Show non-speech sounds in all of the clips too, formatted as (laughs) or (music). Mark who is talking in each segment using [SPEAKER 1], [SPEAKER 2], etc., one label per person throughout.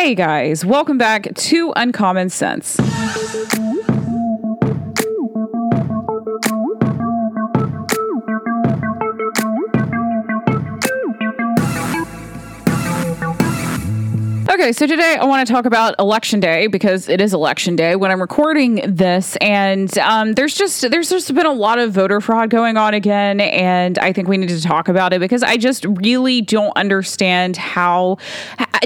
[SPEAKER 1] Hey guys, welcome back to Uncommon Sense. Okay, so today I want to talk about election day because it is election day when I'm recording this, and um, there's just there's just been a lot of voter fraud going on again, and I think we need to talk about it because I just really don't understand how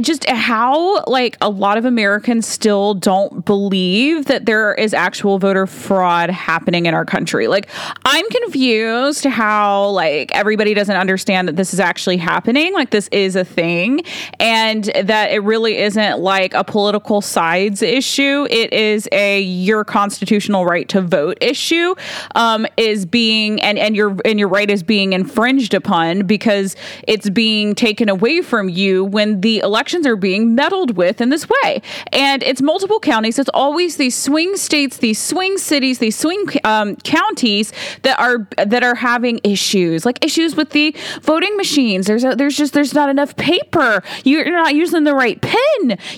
[SPEAKER 1] just how like a lot of Americans still don't believe that there is actual voter fraud happening in our country. Like I'm confused how like everybody doesn't understand that this is actually happening, like this is a thing, and that it really really isn't like a political sides issue. It is a your constitutional right to vote issue um, is being and and your and your right is being infringed upon because it's being taken away from you when the elections are being meddled with in this way. And it's multiple counties. It's always these swing states, these swing cities, these swing um, counties that are that are having issues, like issues with the voting machines. There's a, there's just there's not enough paper. You're not using the right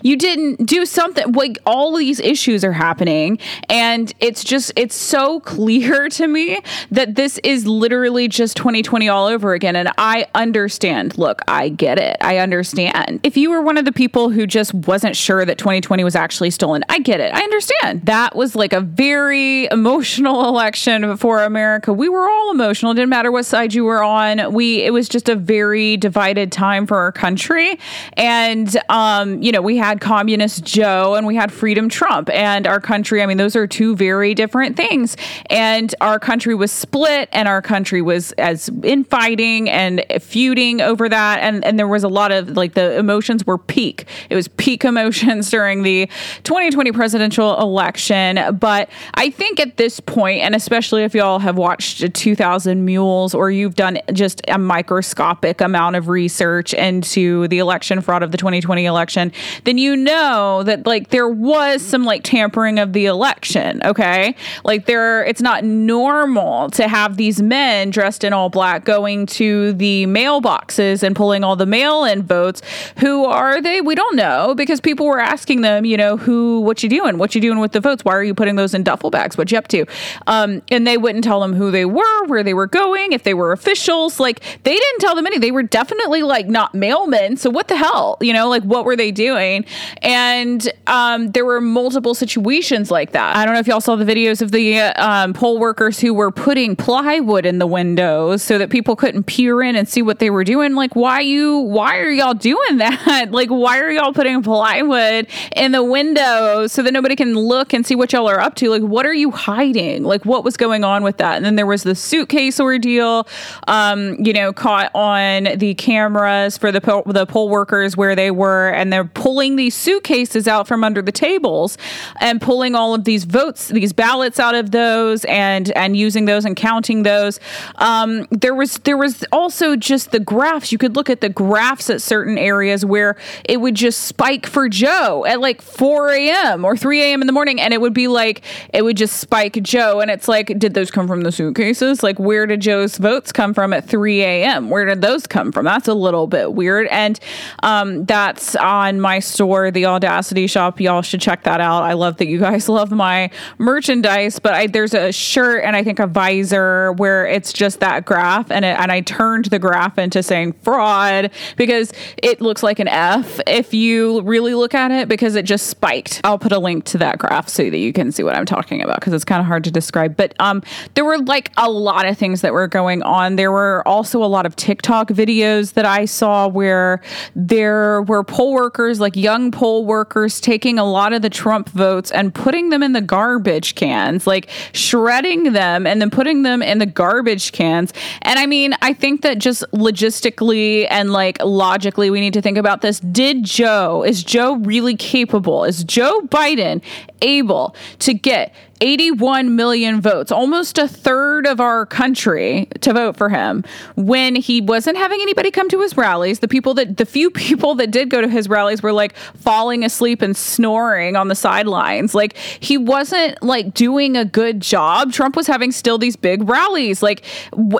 [SPEAKER 1] You didn't do something. Like all these issues are happening, and it's just it's so clear to me that this is literally just 2020 all over again. And I understand. Look, I get it. I understand. If you were one of the people who just wasn't sure that 2020 was actually stolen, I get it. I understand. That was like a very emotional election for America. We were all emotional. It didn't matter what side you were on. We it was just a very divided time for our country, and um um, you know, we had communist Joe and we had freedom Trump and our country. I mean, those are two very different things. And our country was split and our country was as infighting and feuding over that. And, and there was a lot of like the emotions were peak. It was peak emotions (laughs) during the 2020 presidential election. But I think at this point, and especially if y'all have watched 2000 Mules or you've done just a microscopic amount of research into the election fraud of the 2020 election election, then you know that like there was some like tampering of the election. Okay. Like there, it's not normal to have these men dressed in all black going to the mailboxes and pulling all the mail in votes. Who are they? We don't know because people were asking them, you know, who, what you doing? What you doing with the votes? Why are you putting those in duffel bags? What you up to? Um, and they wouldn't tell them who they were, where they were going, if they were officials. Like they didn't tell them any. They were definitely like not mailmen. So what the hell? You know, like what were they they doing? And um, there were multiple situations like that. I don't know if y'all saw the videos of the um, poll workers who were putting plywood in the windows so that people couldn't peer in and see what they were doing. Like, why you? Why are y'all doing (laughs) that? like, why are y'all putting plywood in the window so that nobody can look and see what y'all are up to? Like, what are you hiding? Like, what was going on with that? And then there was the suitcase ordeal. Um, you know, caught on the cameras for the po- the poll workers where they were, and they're pulling these suitcases out from under the tables and pulling all of these votes, these ballots out of those, and and using those and counting those. Um, there was there was also just the graphs. You could look at the graphs at certain areas where it would just spike for Joe at like 4 a.m. or 3 a.m. in the morning, and it would be like it would just spike Joe, and it's like, did those come from the suitcases? Like, where did Joe's votes come from at 3 a.m.? Where did those come from? That's a little bit weird, and um, that's on my store, the Audacity Shop. Y'all should check that out. I love that you guys (laughs) love my merchandise, but I, there's a shirt and I think a visor where it's just that graph, and it, and I turned the graph into saying fraud because it looks like an F if you really look at it because it just spiked. I'll put a link to that graph so that you can see what I'm talking about because it's kind of hard to describe. But um, there were like a lot of things that were going on. There were also a lot of TikTok videos that I saw where there were poll workers like young poll workers, taking a lot of the Trump votes and putting them in the garbage cans, like shredding them and then putting them in the garbage cans. And I mean, I think that just logistically and like logically, we need to think about this. Did Joe, is Joe really capable? Is Joe Biden able to get 81 million votes, almost a third of our country to vote for him when he wasn't having anybody come to his rallies. The people that, the few (laughs) people that did go to his rallies were like falling asleep and snoring on the sidelines. Like he wasn't like doing a good job. Trump was having still these big rallies. Like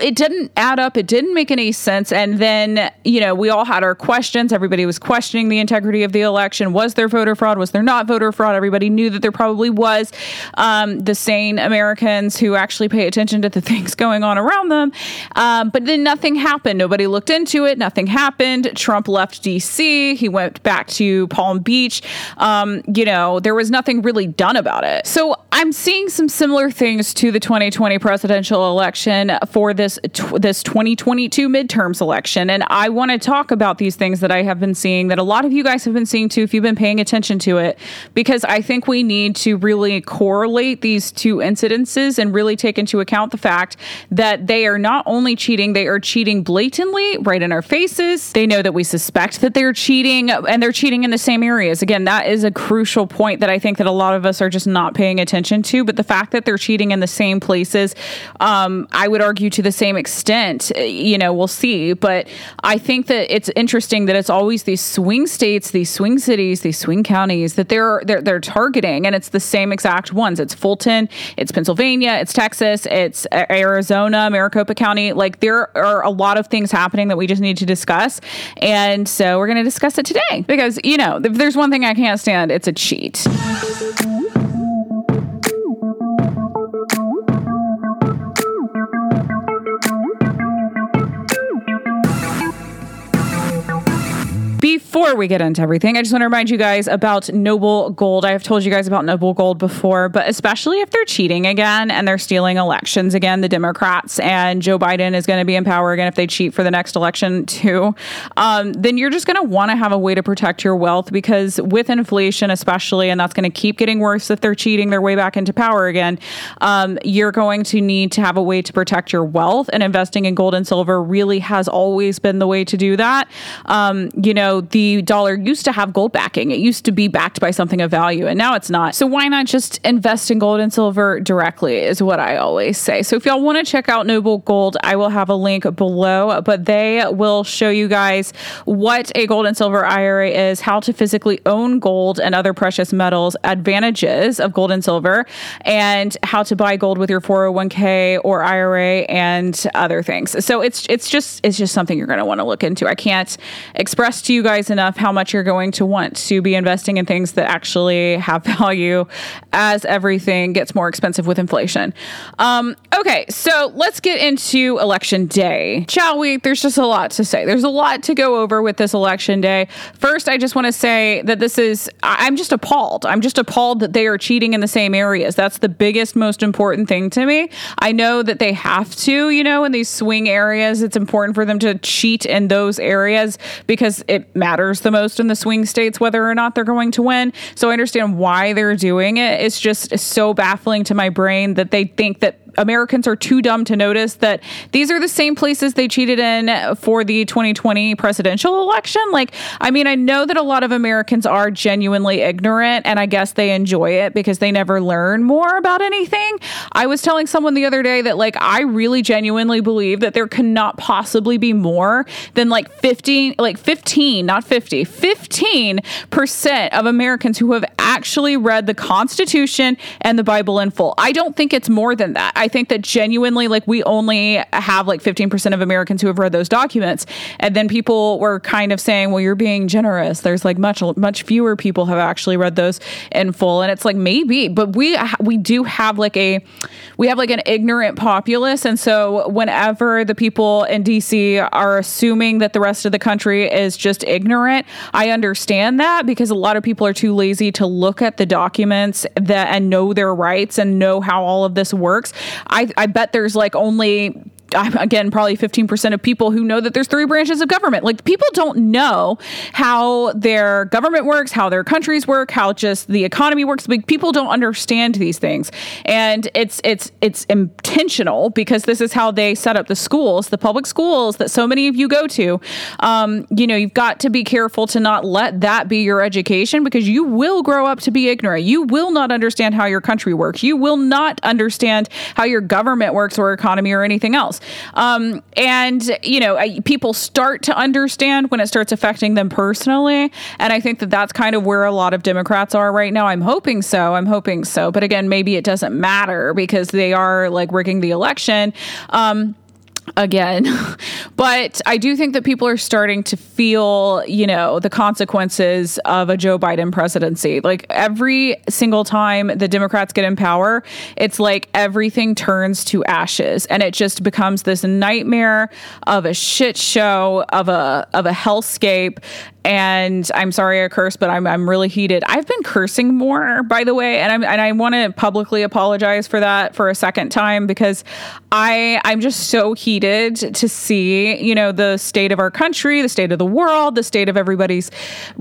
[SPEAKER 1] it didn't add up. It didn't make any sense. And then, you know, we all had our questions. Everybody was questioning the integrity of the election. Was there voter fraud? Was there not voter fraud? Everybody knew that there probably was. Um, um, the sane Americans who actually pay attention to the (laughs) things going on around them. Um, but then nothing happened. Nobody looked into it. Nothing happened. Trump left D.C. He went back to Palm Beach. Um, you know, there was nothing really done about it. So I'm seeing some similar things to the 2020 presidential election for this tw- this 2022 midterms election, and I want to talk about these things that I have been seeing that a lot of you guys have been seeing too, if you've been paying attention to it, because I think we need to really correlate these two incidences and really take into account the fact that they are not only cheating, they are cheating blatantly right in our faces. They know that we suspect that they're cheating and they're cheating in the same areas. Again, that is a crucial point that I think that a lot of us are just not paying attention to. But the fact that they're cheating in the same places, um, I would argue to the same extent, you know, we'll see. But I think that it's interesting that it's always these swing states, these swing cities, these swing counties that they're they're, they're targeting, and it's the same exact ones. It's Fulton, it's Pennsylvania, it's Texas, it's Arizona, Maricopa County. Like there are a lot of things happening that we just need to discuss. And so we're going to discuss it today because, you know, if there's one thing I can't stand, it's a cheat. Before we get into everything, I just want to remind you guys about Noble Gold. I have told you guys about Noble Gold before, but especially if they're cheating again and they're stealing elections again, the Democrats and Joe Biden is going to be in power again if they cheat for the next election too, um, then you're just going to want to have a way to protect your wealth because with inflation, especially, and that's going to keep getting worse if they're cheating their way back into power again, um, you're going to need to have a way to protect your wealth. And investing in gold and silver really has always been the way to do that. Um, you know, the dollar used to have gold backing. It used to be backed by something of value, and now it's not. So why not just invest in gold and silver directly, is what I always say. So if y'all want to check out Noble Gold, I will have a link below, but they will show you guys what a gold and silver IRA is, how to physically own gold and other precious metals, advantages of gold and silver, and how to buy gold with your 401k or IRA and other things. So it's it's just it's just something you're going to want to look into. I can't express to you guys enough how much you're going to want to be investing in things that actually have (laughs) value as everything gets more expensive with inflation. Um, okay, so let's get into election day, shall we? There's just a lot to say. There's a lot to go over with this election day. First, I just want to say that this is, I'm just appalled. I'm just appalled that they are cheating in the same areas. That's the biggest, most important thing to me. I know that they have to, you know, in these swing areas, it's important for them to cheat in those areas because it matters the most in the swing states whether or not they're going to win. So I understand why they're doing it. It's just so baffling to my brain that they think that Americans are too dumb to notice that these are the same places they cheated in for the 2020 presidential election. Like, I mean, I know that a lot of Americans are genuinely ignorant, and I guess they enjoy it because they never learn more about anything. I was telling someone the other day that, like, I really genuinely believe that there cannot possibly be more than like 15, like 15, not 50, 15% of Americans who have actually read the Constitution and the Bible in full. I don't think it's more than that. I I think that genuinely, like, we only have like 15% of Americans who have read those documents. And then people were kind of saying, well, you're being generous. There's like much, much fewer people have actually read those in full. And it's like, maybe, but we, we do have like a, we have like an ignorant populace. And so whenever the people in DC are assuming that the rest of the country is just ignorant, I understand that because a lot of people are too lazy to look at the documents that and know their rights and know how all of this works. I, I bet there's like only again, probably 15% of people who know that there's three branches of government. Like people don't know how their government works, how their countries work, how just the economy works. Like people don't understand these things. And it's it's it's intentional because this is how they set up the schools, the public schools that so many of you go to. Um, you know, you've got to be careful to not let that be your education because you will grow up to be ignorant. You will not understand how your country works. You will not understand how your government works or economy or anything else. Um, and, you know, people start to understand when it starts affecting them personally. And I think that that's kind of where a lot of Democrats are right now. I'm hoping so. I'm hoping so. But again, maybe it doesn't matter because they are like rigging the election. Um, again. (laughs) but I do think that people are starting to feel, you know, the consequences of a Joe Biden presidency. Like every single time the Democrats get in power, it's like everything turns to ashes and it just becomes this nightmare of a shit show of a of a hellscape and I'm sorry I cursed, but I'm I'm really heated. I've been cursing more, by the way, and I'm and I want to publicly apologize for that for a second time because I I'm just so heated to see you know the state of our country, the state of the world, the state of everybody's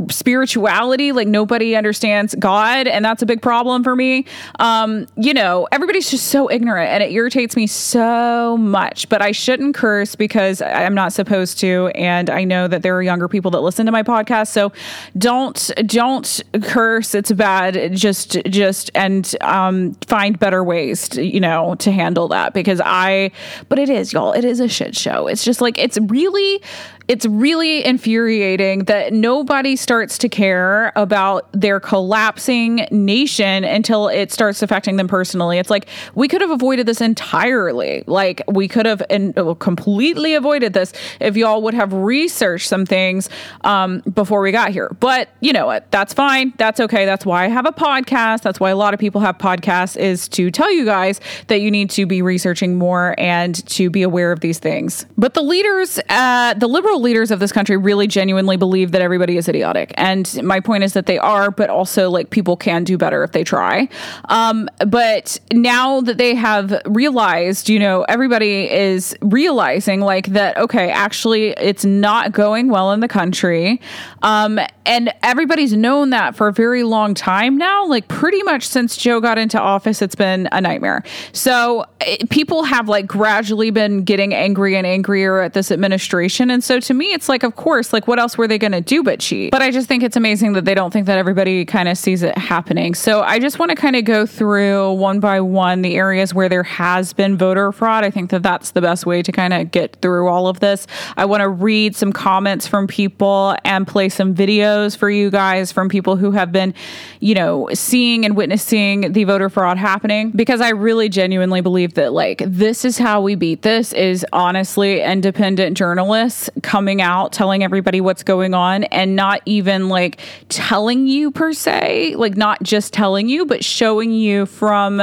[SPEAKER 1] spirituality. Like nobody understands God, and that's a big problem for me. Um, you know, everybody's just so ignorant, and it irritates me so much. But I shouldn't curse because I'm not supposed to, and I know that there are younger people that listen to my podcast podcast. So don't don't curse. It's bad. Just just and um, find better ways to you know to handle that because I. But it is y'all. It is a shit show. It's just like it's really it's really infuriating that nobody starts to care about their collapsing nation until it starts affecting them personally. It's like we could have avoided this entirely. Like we could have in, completely avoided this if y'all would have researched some things um, before we got here. But you know what? That's fine. That's okay. That's why I have a podcast. That's why a lot of people have podcasts is to tell you guys that you need to be researching more and to be aware of these things. But the leaders, uh, the liberal leaders of this country really genuinely believe that everybody is idiotic. And my point is that they are, but also like people can do better if they try. Um, but now that they have realized, you know, everybody is realizing like that, okay, actually, it's not going well in the country. Um, and everybody's known that for a very long time now. Like, pretty much since Joe got into office, it's been a nightmare. So, it, people have like gradually been getting angry and angrier at this administration. And so, to me, it's like, of course, like, what else were they going to do but cheat? But I just think it's amazing that they don't think that everybody kind of sees it happening. So, I just want to kind of go through one by one the areas where there has been voter fraud. I think that that's the best way to kind of get through all of this. I want to read some comments from people and play some videos for you guys from people who have been, you know, seeing and witnessing the voter fraud happening because I really genuinely believe that like this is how we beat this is honestly independent journalists coming out telling everybody what's going on and not even like telling you per se, like not just telling you but showing you from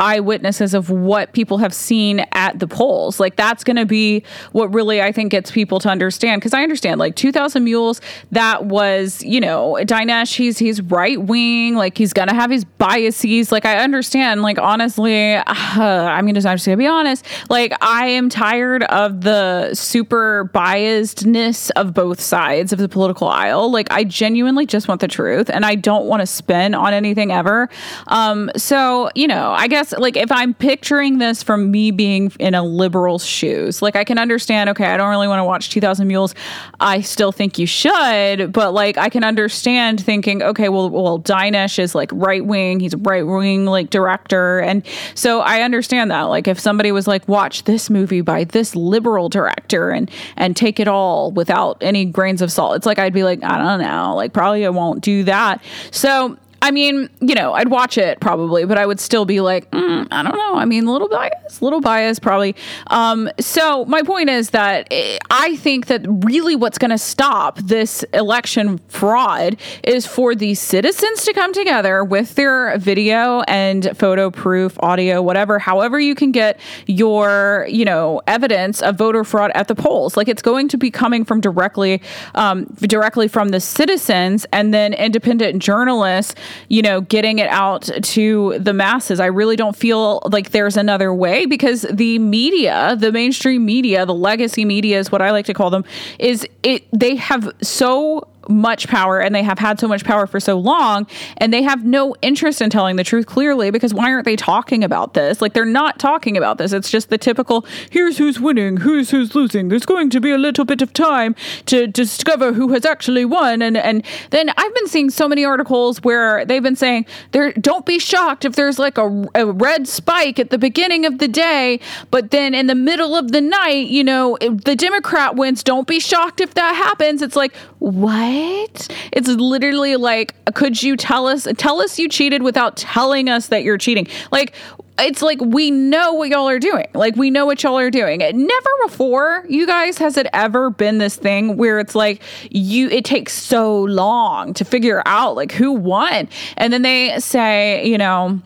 [SPEAKER 1] eyewitnesses of what people have seen at the polls. Like that's going to be what really I think gets people to understand because I understand like 2000 mules that was, you know, Dinesh, he's he's right wing, like he's gonna have his biases. Like I understand. Like honestly, uh, (sighs) I'm gonna I'm just gonna be honest. Like I am tired of the super biasedness of both sides of the political aisle. Like I genuinely just want the truth, and I don't want to spin on anything ever. Um, so you know, I guess like if I'm picturing this from me being in a liberal's shoes, like I can understand. Okay, I don't really want to watch 2,000 Mules. I still think you should, but like I can understand thinking, okay, well, well, Dinesh is like right wing. He's a right wing like director, and so I understand that. Like if somebody was like, watch this movie by this liberal director and and take it all without any grains of salt, it's like I'd be like, I don't know, like probably I won't do that. So I mean, you know, I'd watch it probably, but I would still be like, mm, I don't know. I mean, a little bias, a little bias probably. Um, so my point is that eh, I think that really what's going to stop this election fraud is for the citizens to come together with their video and photo proof, audio, whatever, however you can get your, you know, evidence of voter fraud at the polls. Like it's going to be coming from directly, um, directly from the citizens, and then independent journalists you know, getting it out to the masses. I really don't feel like there's another way because the media, the mainstream media, the legacy media is what I like to call them, is it they have so much power and they have had so much power for so long and they have no interest in telling the truth clearly because why aren't they talking about this? Like they're not talking about this. It's just the typical here's who's winning who's who's losing. There's going to be a little bit of time to discover who has actually won and and then i've been seeing so many articles where they've been saying there don't be shocked if there's like a, a red spike at the beginning of the day but then in the middle of the night you know the democrat wins don't be shocked if that happens. It's like what what? It's literally like, could you tell us, tell us you cheated without telling us that you're cheating? Like, it's like we know what y'all are doing. Like we know what y'all are doing. Never before, you guys, has it ever been this thing where it's like you it takes so long to figure out like who won. And then they say, you know,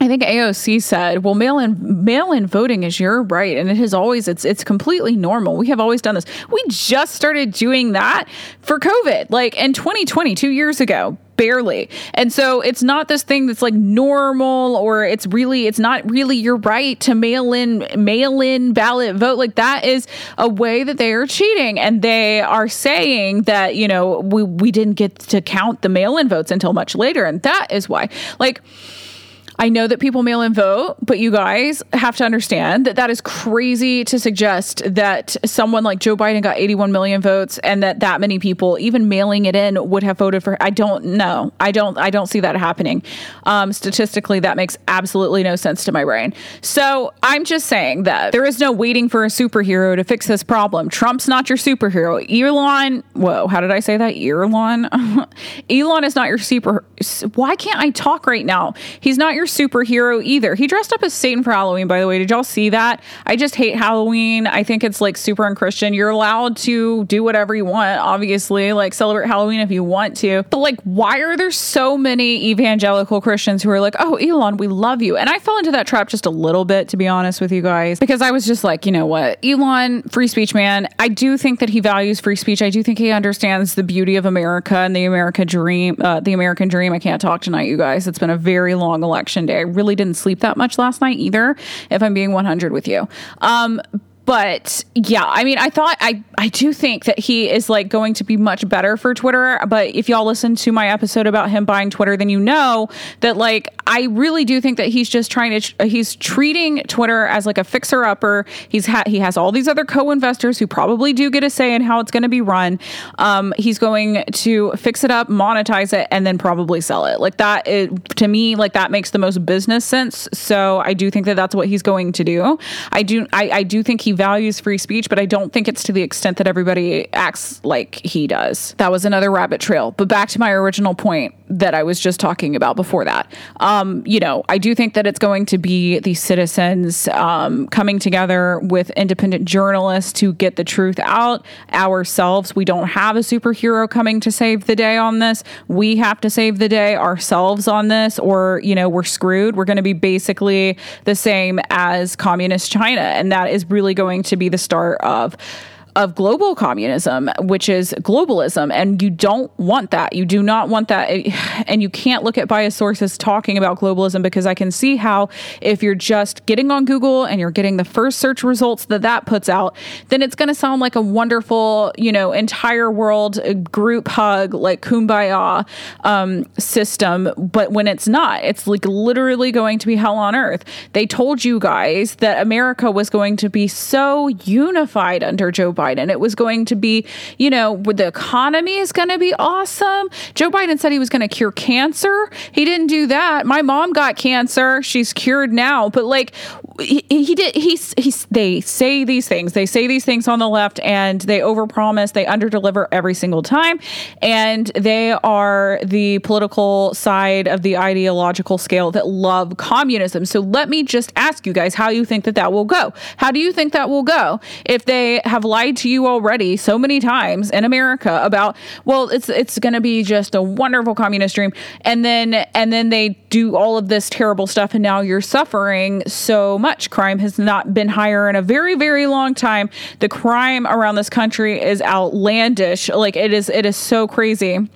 [SPEAKER 1] I think AOC said, "Well, mail-in mail-in voting is your right, and it has always it's it's completely normal. We have always done this. We just started doing that for COVID, like in 2020, two years ago." barely. And so it's not this thing that's like normal or it's really it's not really your right to mail in mail in ballot vote like that is a way that they are cheating and they are saying that you know we we didn't get to count the mail in votes until much later and that is why like I know that people mail in vote, but you guys have to understand that that is crazy to suggest that someone like Joe Biden got 81 million votes and that that many people, even mailing it in, would have voted for. I don't know. I don't. I don't see that happening. Um, statistically, that makes absolutely no sense to my brain. So I'm just saying that there is no waiting for a superhero to fix this problem. Trump's not your superhero. Elon. Whoa, how did I say that? Elon. (laughs) Elon is not your super. Why can't I talk right now? He's not your superhero either. He dressed up as Satan for Halloween, by the way. Did y'all see that? I just hate Halloween. I think it's like super unchristian. You're allowed to do whatever you want, obviously, like celebrate Halloween if you want to. But like, why are there so many evangelical Christians who are like, oh, Elon, we love you? And I fell into that trap just a little bit, to be honest with you guys, because I was just like, you know what? Elon, free speech man. I do think that he values free speech. I do think he understands the beauty of America and the American dream, uh, the American dream. I can't talk tonight, you guys. It's been a very long election election day. I really didn't sleep that much last night either, if I'm being 100 with you. Um, but yeah, I mean, I thought I I do think that he is like going to be much better for Twitter. But if y'all listen to my episode about him buying Twitter, then you know that like I really do think that he's just trying to he's treating Twitter as like a fixer upper. He's ha- he has all these other co-investors who probably do get a say in how it's going to be run. Um, he's going to fix it up, monetize it, and then probably sell it. Like that, to me, like that makes the most business sense. So I do think that that's what he's going to do. I do I, I do think he values free speech, but I don't think it's to the extent that everybody acts like he does. That was another rabbit trail. But back to my original point that I was just talking about before that. Um, you know, I do think that it's going to be the citizens um, coming together with independent journalists to get the truth out ourselves. We don't have a superhero coming to save the day on this. We have to save the day ourselves on this, or, you know, we're screwed. We're going to be basically the same as communist China. And that is really going going to be the start of of global communism, which is globalism. And you don't want that. You do not want that. (sighs) And you can't look at bias sources talking about globalism because I can see how if you're just getting on Google and you're getting the first search results that that puts out, then it's going to sound like a wonderful, you know, entire world group hug, like kumbaya um, system. But when it's not, it's like literally going to be hell on earth. They told you guys that America was going to be so unified under Joe Biden Biden. It was going to be, you know, the economy is going to be awesome. Joe Biden said he was going to cure cancer. He didn't do that. My mom got cancer. She's cured now. But like, he, he did, he's, he's, they say these things. They say these things on the left and they overpromise, they underdeliver every single time. And they are the political side of the ideological scale that love communism. So let me just ask you guys how you think that that will go. How do you think that will go if they have lied to you already so many times in America about, well, it's it's going to be just a wonderful communist dream, and then and then they do all of this terrible stuff, and now you're suffering so much. Crime has not been higher in a very very long time. The crime around this country is outlandish. Like it is it is so crazy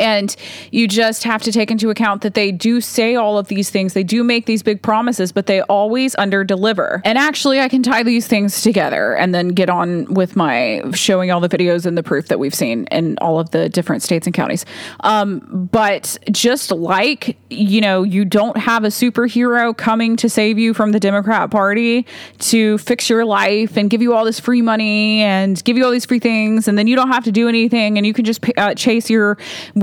[SPEAKER 1] And you just have to take into account that they do say all of these things. They do make these big promises, but they always under deliver. And actually, I can tie these things together and then get on with my showing all the videos and the proof that we've seen in all of the different states and counties. Um, but just like, you know, you don't have a superhero coming to save you from the Democrat Party to fix your life and give you all this free money and give you all these free things, and then you don't have to do anything and you can just uh, chase your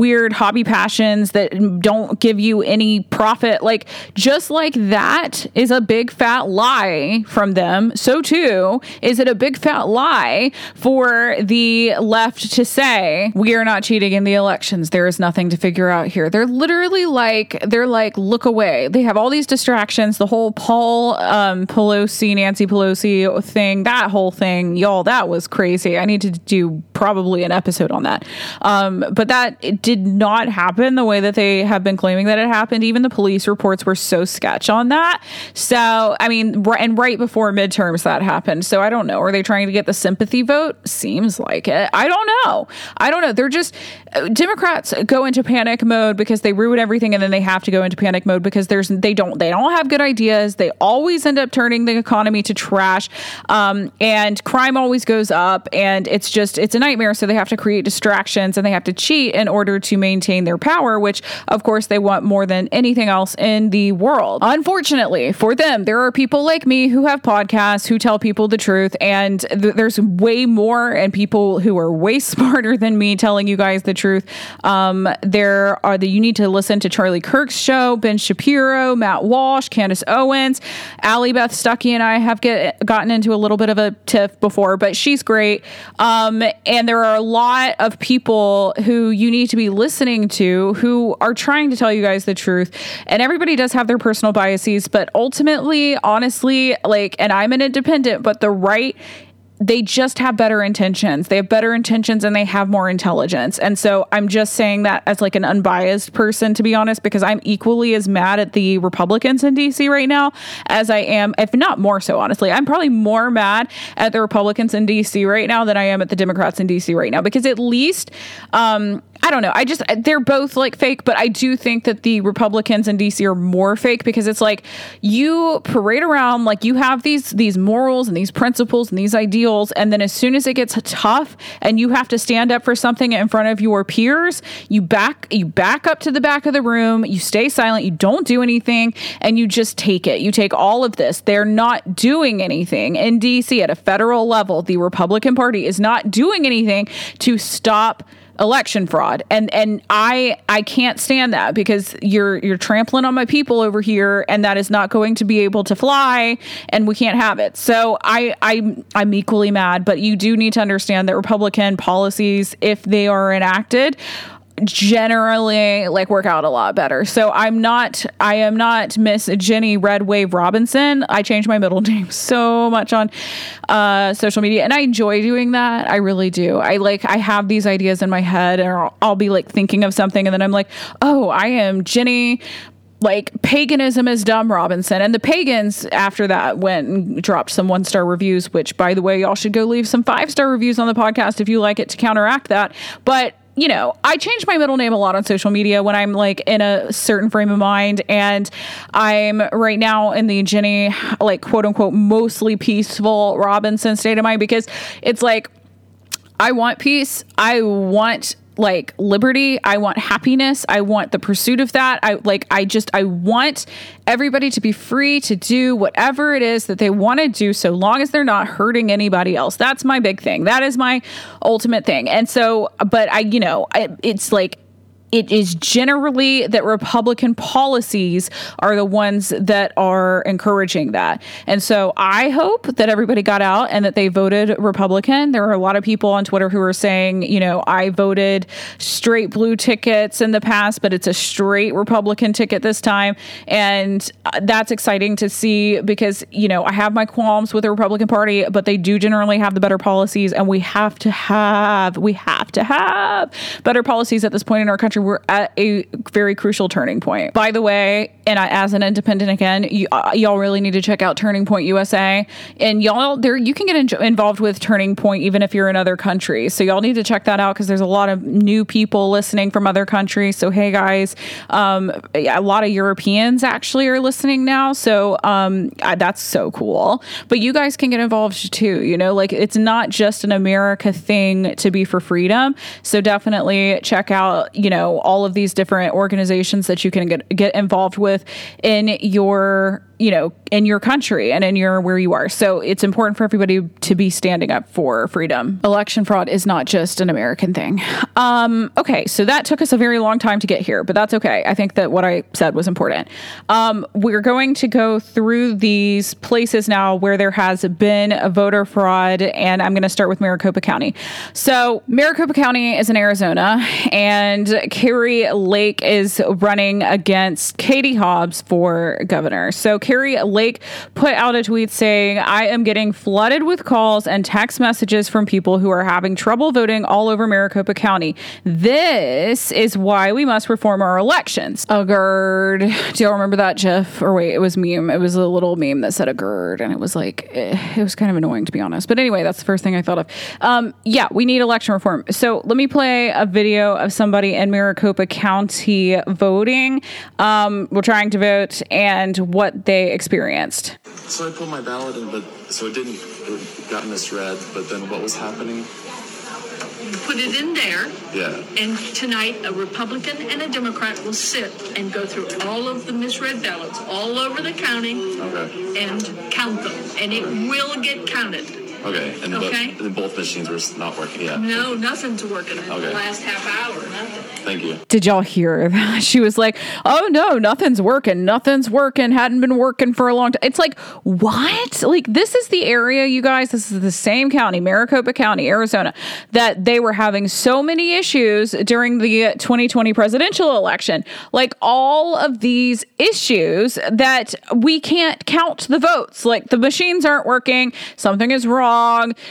[SPEAKER 1] weird hobby passions that don't give you any profit. Like, just like that is a big fat lie from them. So, too, is it a big fat lie for the left to say, we are not cheating in the elections? There is nothing to figure out here. They're literally like, they're like, look away. They have all these distractions. The whole Paul um, Pelosi, Nancy Pelosi thing, that whole thing, y'all, that was crazy. I need to do probably an episode on that. Um, but that did not happen the way that they have been claiming that it happened. Even the police reports were so sketch on that. So, I mean, and right before midterms that happened. So I don't know. Are they trying to get the sympathy vote? Seems like it. I don't know. I don't know. They're just Democrats go into panic mode because they ruin everything and then they have to go into panic mode because there's they don't they don't have good ideas. They always end up turning the economy to trash. Um, and crime always goes up and it's just it's a nightmare so they have to create distractions and they have to cheat in order to maintain their power, which of course they want more than anything else in the world. Unfortunately, for them, there are people like me who have podcasts who tell people the truth and th- there's way more and people who are way (laughs) smarter than me telling you guys the truth. Um, there are the you need to listen to Charlie Kirk's show, Ben Shapiro, Matt Walsh, Candace Owens, Allie Beth Stuckey, and I have get, gotten into a little bit of a tiff before, but she's great. Um, and there are a lot of people who you need to be listening to who are trying to tell you guys the truth. And everybody does have their personal biases, but ultimately, honestly, like, and I'm an independent, but the right they just have better intentions. They have better intentions and they have more intelligence. And so I'm just saying that as like an unbiased person, to be honest, because I'm equally as mad at the Republicans in DC right now as I am, if not more so, honestly. I'm probably more mad at the Republicans in DC right now than I am at the Democrats in DC right now, because at least, um, I don't know. I just they're both like fake, but I do think that the Republicans in DC are more fake because it's like you parade around like you have these these morals and these principles and these ideals and then as soon as it gets tough and you have to stand up for something in front of your peers, you back you back up to the back of the room, you stay silent, you don't do anything and you just take it. You take all of this. They're not doing anything in DC at a federal level. The Republican Party is not doing anything to stop election fraud. And and i i can't stand that because you're you're trampling on my people over here and that is not going to be able to fly and we can't have it. So i i i'm equally mad but you do need to understand that republican policies if they are enacted generally like work out a lot better. So I'm not I am not Miss Jenny Red Wave Robinson. I changed my middle (laughs) name so much on uh, social media and I enjoy doing that. I really do. I like I have these ideas in my head and I'll, I'll be like thinking of something and then I'm like, "Oh, I am Jenny like paganism is dumb robinson and the pagans after that went and dropped some one star reviews which by the way y'all should go leave some five star reviews on the podcast if you like it to counteract that but you know, I change my middle name a lot on social media when I'm like in a certain frame of mind. And I'm right now in the Jenny, like, quote unquote, mostly peaceful Robinson state of mind because it's like, I want peace. I want like liberty. I want happiness. I want the pursuit of that. I like i just i want everybody to be free to do whatever it is that they want to do so long as they're not hurting anybody else. That's my big thing. That is my ultimate thing. And so but i you know I, it's like it is generally that Republican policies are the ones that are encouraging that. And so I hope that everybody got out and that they voted Republican. There are a lot of people on Twitter who are saying, you know, I voted straight blue tickets in the past, but it's a straight Republican ticket this time. And uh, that's exciting to see because, you know, I have my qualms with the Republican Party, but they do generally have the better policies. And we have to have, we have to have better policies at this point in our country We're at a very crucial turning point. By the way, and I, as an independent again, you, uh, y'all really need to check out Turning Point USA. And y'all, there you can get in, involved with Turning Point even if you're in other countries. So y'all need to check that out because there's a lot of new people listening from other countries. So hey guys, um, a lot of Europeans actually are listening now. So um, that's so cool. But you guys can get involved too. You know, like it's not just an America thing to be for freedom. So definitely check out you know all of these different organizations that you can get get involved with in your you know, in your country and in your where you are. So it's important for everybody to be standing up for freedom. Election fraud is not just an American thing. Um, okay, so that took us a very long time to get here, but that's okay. I think that what I said was important. Um, we're going to go through these places now where there has been a voter fraud, and I'm going to start with Maricopa County. So Maricopa County is in Arizona, and Kari Lake is running against Katie Hobbs for governor. So Kari Lake put out a tweet saying, I am getting flooded with calls and text messages from people who are having trouble voting all over Maricopa County. This is why we must reform our elections. A GERD. Do y'all remember that, Jeff? Or wait, it was meme. It was a little meme that said a GERD, and it was like, eh, it was kind of annoying to be honest. But anyway, that's the first thing I thought of. Um, yeah, we need election reform. So let me play a video of somebody in Maricopa County voting. Um, we're trying to vote and what they they experienced.
[SPEAKER 2] So I put my ballot in, but so it didn't, it got misread. But then what was happening?
[SPEAKER 3] put it in there.
[SPEAKER 2] Yeah.
[SPEAKER 3] And tonight, a Republican and a Democrat will sit and go through all of the misread ballots all over the county
[SPEAKER 2] Okay.
[SPEAKER 3] and count them. And it will get counted.
[SPEAKER 2] Okay. And,
[SPEAKER 3] Okay.
[SPEAKER 2] But, and both machines were not working. yet.
[SPEAKER 3] No, nothing's working in the
[SPEAKER 2] Okay.
[SPEAKER 3] last half hour. Nothing.
[SPEAKER 2] Thank you.
[SPEAKER 1] Did y'all hear that? (laughs) She was like, "Oh no, nothing's working. Nothing's working. Hadn't been working for a long time." It's like, what? Like this is the area, you guys. This is the same county, Maricopa County, Arizona, that they were having so many issues during the uh, 2020 presidential election. Like all of these issues that we can't count the votes. Like the machines aren't working. Something is wrong.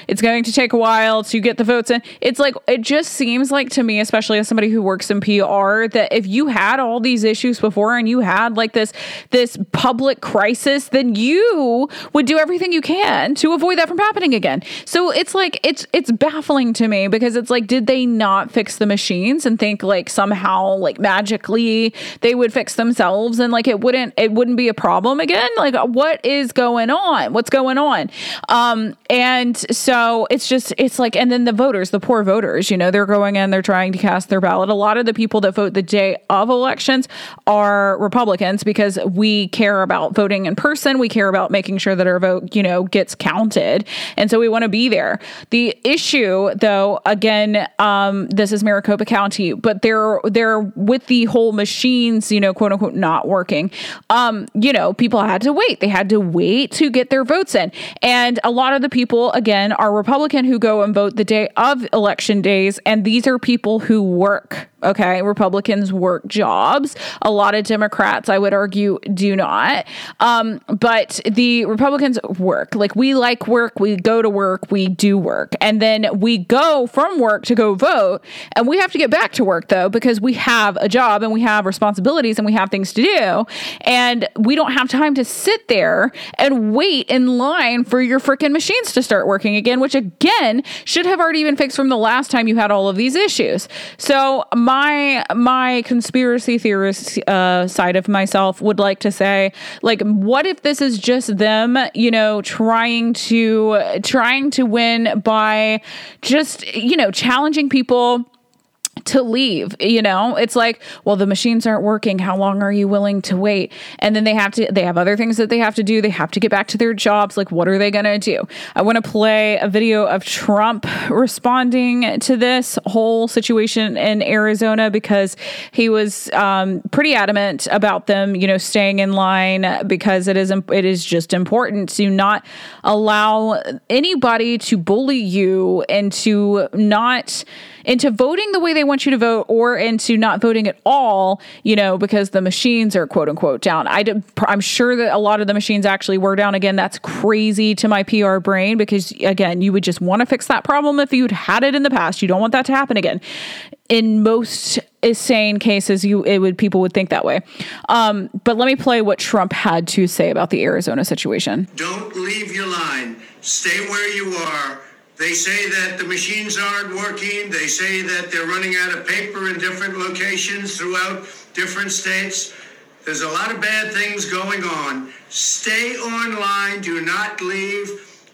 [SPEAKER 1] It's going to take a while to get the votes in. It's like it just seems like to me, especially as somebody who works in PR, that if you had all these issues before and you had like this this public crisis, then you would do everything you can to avoid that from happening again. So it's like it's it's baffling to me because it's like did they not fix the machines and think like somehow like magically they would fix themselves and like it wouldn't it wouldn't be a problem again? Like what is going on? What's going on? Um and so it's just it's like and then the voters, the poor voters, you know, they're going in, they're trying to cast their ballot. A lot of the people that vote the day of elections are Republicans because we care about voting in person. We care about making sure that our vote, you know, gets counted. And so we want to be there. The issue, though, again, um, this is Maricopa County, but they're they're with the whole machines, you know, quote unquote, not working. Um, you know, people had to wait. They had to wait to get their votes in. And a lot of the people, again, are Republican who go and vote the day of election days. And these are people who work Okay. Republicans work jobs. A lot of Democrats, I would argue, do not. Um, but the Republicans work. Like we like work. We go to work. We do work. And then we go from work to go vote. And we have to get back to work though, because we have a job and we have responsibilities and we have things to do. And we don't have time to sit there and wait in line for your freaking machines to start working again, which again should have already been fixed from the last time you had all of these issues. So, my my conspiracy theorist uh, side of myself would like to say, like, what if this is just them, you know, trying to trying to win by just you know challenging people to leave you know? It's like well the machines aren't working. How long are you willing to wait? And then they have to they have other things that they have to do. They have to get back to their jobs. Like what are they going to do? I want to play a video of trump responding to this whole situation in arizona because he was um, pretty adamant about them you know staying in line because it is it is just important to not allow anybody to bully you and to not into voting the way they want you to vote or into not voting at all, you know, because the machines are quote unquote down. I did, I'm sure that a lot of the machines actually were down again. That's crazy to my PR brain because again, you would just want to fix that problem if you'd had it in the past. You don't want that to happen again. In most sane cases, you it would people would think that way. Um, but let me play what Trump had to say about the Arizona situation.
[SPEAKER 4] Don't leave your line. Stay where you are. They say that the machines aren't working. They say that they're running out of paper in different locations throughout different states. There's a lot of bad things going on. Stay online. Do not leave.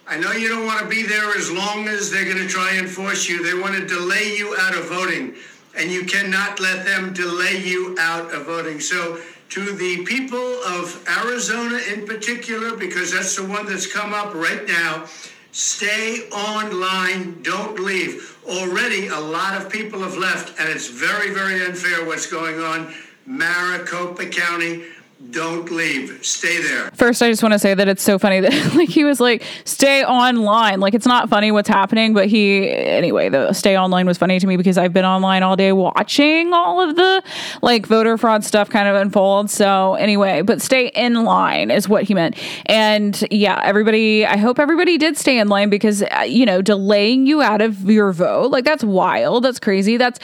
[SPEAKER 4] I know you don't want to be there as long as they're going to try and force you. They want to delay you out of voting, and you cannot let them delay you out of voting. So, to the people of Arizona in particular, because that's the one that's come up right now, stay online, don't leave. Already, a lot of people have left, and it's very, very unfair what's going on. Maricopa County, don't leave. Stay there.
[SPEAKER 1] First, I just want to say that it's so funny that (laughs) like he was like, stay online. Like it's not funny what's happening, but he anyway, the stay online was funny to me because I've been online all day watching all of the like voter fraud stuff kind of unfold. So anyway, but stay in line is what he meant. And yeah, everybody, I hope everybody did stay in line because uh, you know, delaying you out of your vote, like that's wild. That's crazy. That's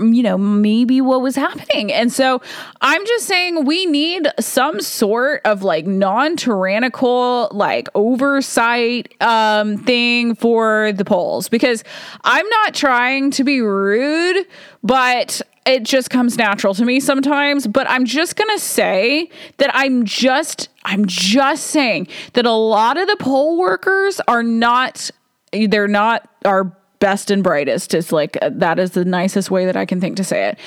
[SPEAKER 1] you know, maybe what was happening. And so I'm just saying we need some sort of like non tyrannical, like oversight um, thing for the polls because I'm not trying to be rude, but it just comes natural to me sometimes. But I'm just going to say that I'm just, I'm just saying that a lot of the poll workers are not, they're not our best and brightest is like that is the nicest way that I can think to say it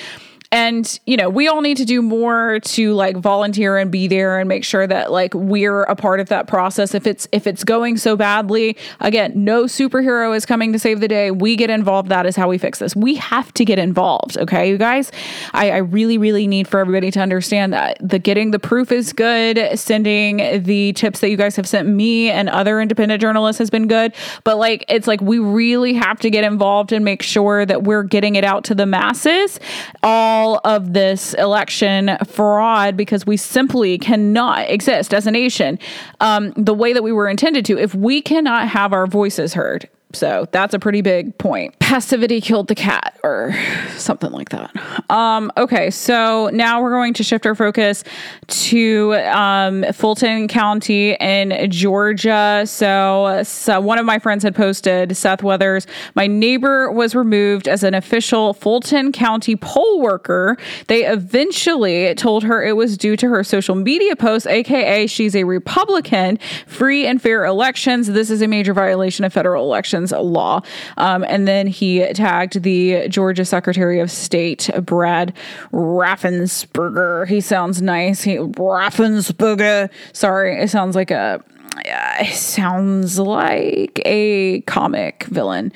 [SPEAKER 1] and you know we all need to do more to like volunteer and be there and make sure that like we're a part of that process. If it's if it's going so badly again no superhero is coming to save the day. We get involved. That is how we fix this. We have to get involved okay you guys? I, I really really need for everybody to understand that the getting the proof is good sending the tips that you guys have sent me and other independent journalists has been good. But like it's like we really have to get involved and make sure that we're getting it out to the masses. All all of this election fraud because we simply cannot exist as a nation um, the way that we were intended to if we cannot have our voices heard. So that's a pretty big point. Passivity killed the cat, or something like that. Um, okay, so now we're going to shift our focus to um, Fulton County in Georgia. So, so, one of my friends had posted Seth Weathers. My neighbor was removed as an official Fulton County poll worker. They eventually told her it was due to her social media posts, aka she's a Republican. Free and fair elections. This is a major violation of federal elections law. Um, and then he tagged the Georgia Secretary of State, Brad Raffensperger. He sounds nice. He Raffensperger. Sorry, it sounds like a. It sounds like a comic villain.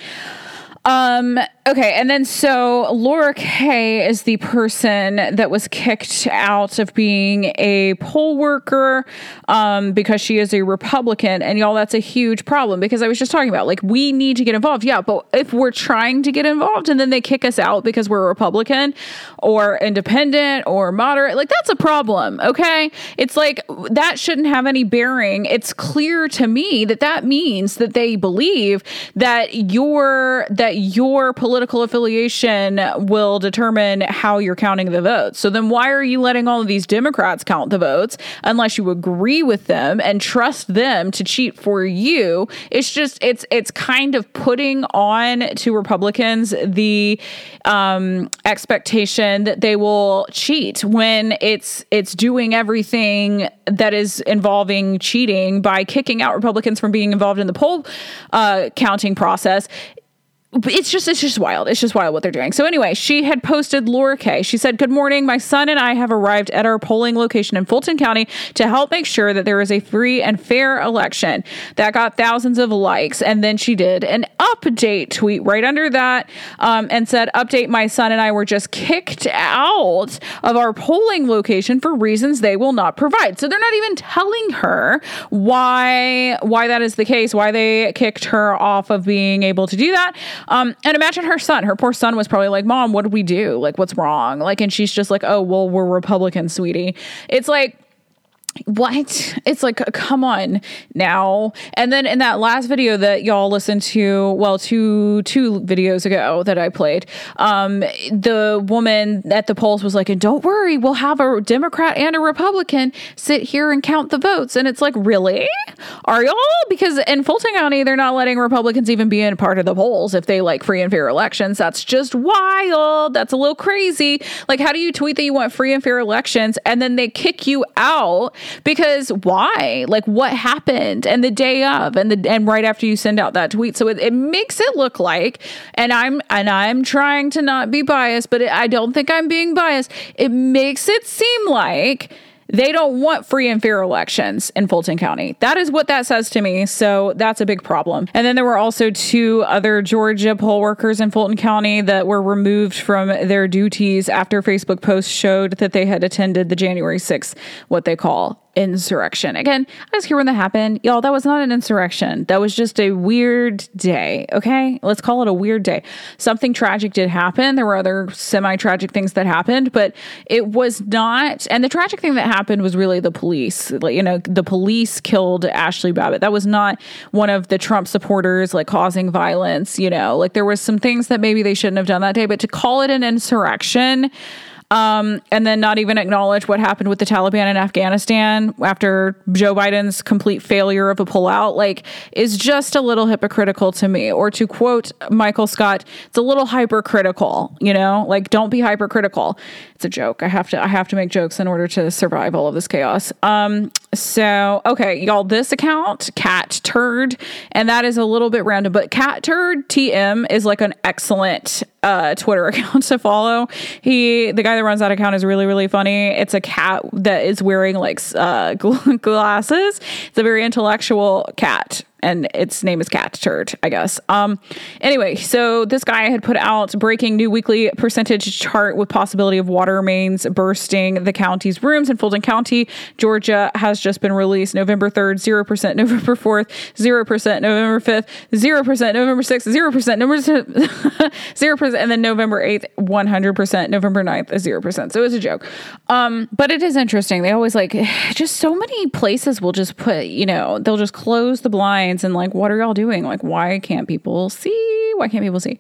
[SPEAKER 1] Um, okay, and then so Laura Kay is the person that was kicked out of being a poll worker um, because she is a Republican. And y'all, that's a huge problem because I was just talking about like we need to get involved. Yeah, but if we're trying to get involved and then they kick us out because we're a Republican or independent or moderate, like that's a problem. Okay, it's like that shouldn't have any bearing. It's clear to me that that means that they believe that you're that your political affiliation will determine how you're counting the votes. So then why are you letting all of these Democrats count the votes unless you agree with them and trust them to cheat for you? It's just it's it's kind of putting on to Republicans the um, expectation that they will cheat when it's it's doing everything that is involving cheating by kicking out Republicans from being involved in the poll uh, counting process it's just it's just wild. It's just wild what they're doing. So anyway, she had posted Laura Kay. She said, "Good morning. My son and I have arrived at our polling location in Fulton County to help make sure that there is a free and fair election." That got thousands of likes, and then she did an update tweet right under that um, and said, "Update: My son and I were just kicked out of our polling location for reasons they will not provide." So they're not even telling her why why that is the case, why they kicked her off of being able to do that. Um, and imagine her son. Her poor son was probably like, "Mom, what did we do? Like, what's wrong?" Like, and she's just like, "Oh, well, we're Republican, sweetie." It's like what? It's like, come on now. And then in that last video that y'all listened to, well, two two videos ago that I played, um, the woman at the polls was like, and don't worry, we'll have a Democrat and a Republican sit here and count the votes. And it's like, really? Are y'all? Because in Fulton County, they're not letting Republicans even be in part of the polls if they like free and fair elections. That's just wild. That's a little crazy. Like, how do you tweet that you want free and fair elections and then they kick you out? Because why? Like what happened? And the day of and the and right after you send out that tweet. So it, it makes it look like and I'm and I'm trying to not be biased, but it, I don't think I'm being biased. It makes it seem like they don't want free and fair elections in Fulton County. That is what that says to me. So that's a big problem. And then there were also two other Georgia poll workers in Fulton County that were removed from their duties after Facebook posts showed that they had attended the January 6th, what they call insurrection. Again, I was here when that happened. Y'all, that was not an insurrection. That was just a weird day. Okay. Let's call it a weird day. Something tragic did happen. There were other semi tragic things that happened, but it was not. And the tragic thing that happened was really the police. Like, you know, the police killed Ashley Babbitt. That was not one of the Trump supporters like causing violence. You know, like there was some things that maybe they shouldn't have done that day, but to call it an insurrection, um, and then not even acknowledge what happened with the Taliban in Afghanistan after Joe Biden's complete failure of a pullout, like, is just a little hypocritical to me. Or to quote Michael Scott, it's a little hypercritical, you know, like, don't be hypercritical. It's a joke. I have to, I have to make jokes in order to survive all of this chaos. Um, so, okay, y'all, this account, Cat Turd, and that is a little bit random, but Cat Turd TM is like an excellent uh, Twitter (laughs) account to follow. He, the guy that runs that account, is really, really funny. It's a cat that is wearing like uh, (laughs) glasses. It's a very intellectual cat and its name is Cat Turd, I guess. Um, anyway, so this guy had put out breaking new weekly percentage chart with possibility of water mains bursting the county's rooms in Fulton County, Georgia has just been released November 3rd, 0%, November 4th, 0%, November 5th, 0%, November 6th, 0%, November 0%, and then November 8th, 100%, November 9th, 0%. So it's a joke. Um, but it is interesting. They always like, (sighs) just so many places will just put, you know, they'll just close the blind and like, what are y'all doing? Like, why can't people see? Why can't people see?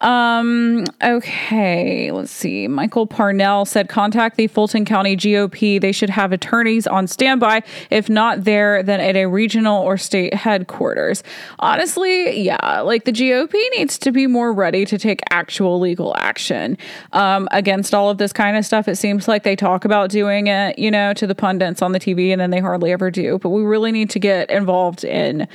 [SPEAKER 1] Um, okay, let's see. Michael Parnell said contact the Fulton County GOP. They should have attorneys on standby. If not there, then at a regional or state headquarters. Honestly, yeah, like the GOP needs to be more ready to take actual legal action um, against all of this kind of stuff. It seems like they talk about doing it, you know, to the pundits on the TV and then they hardly ever do. But we really need to get involved in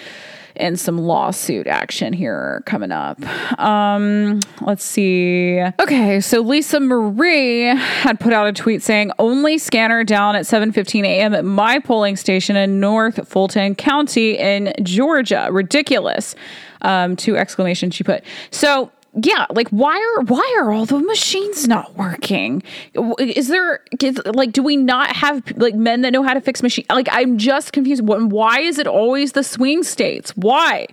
[SPEAKER 1] and some lawsuit action here coming up. Um, let's see. Okay, so Lisa Marie had put out a tweet saying only scanner down at 7:15 a.m. at my polling station in North Fulton County in Georgia. Ridiculous. Um, two exclamation she put. So yeah, like why are why are all the machines not working? Is there is, like do we not have like men that know how to fix machine? Like I'm just confused. Why is it always the swing states? Why?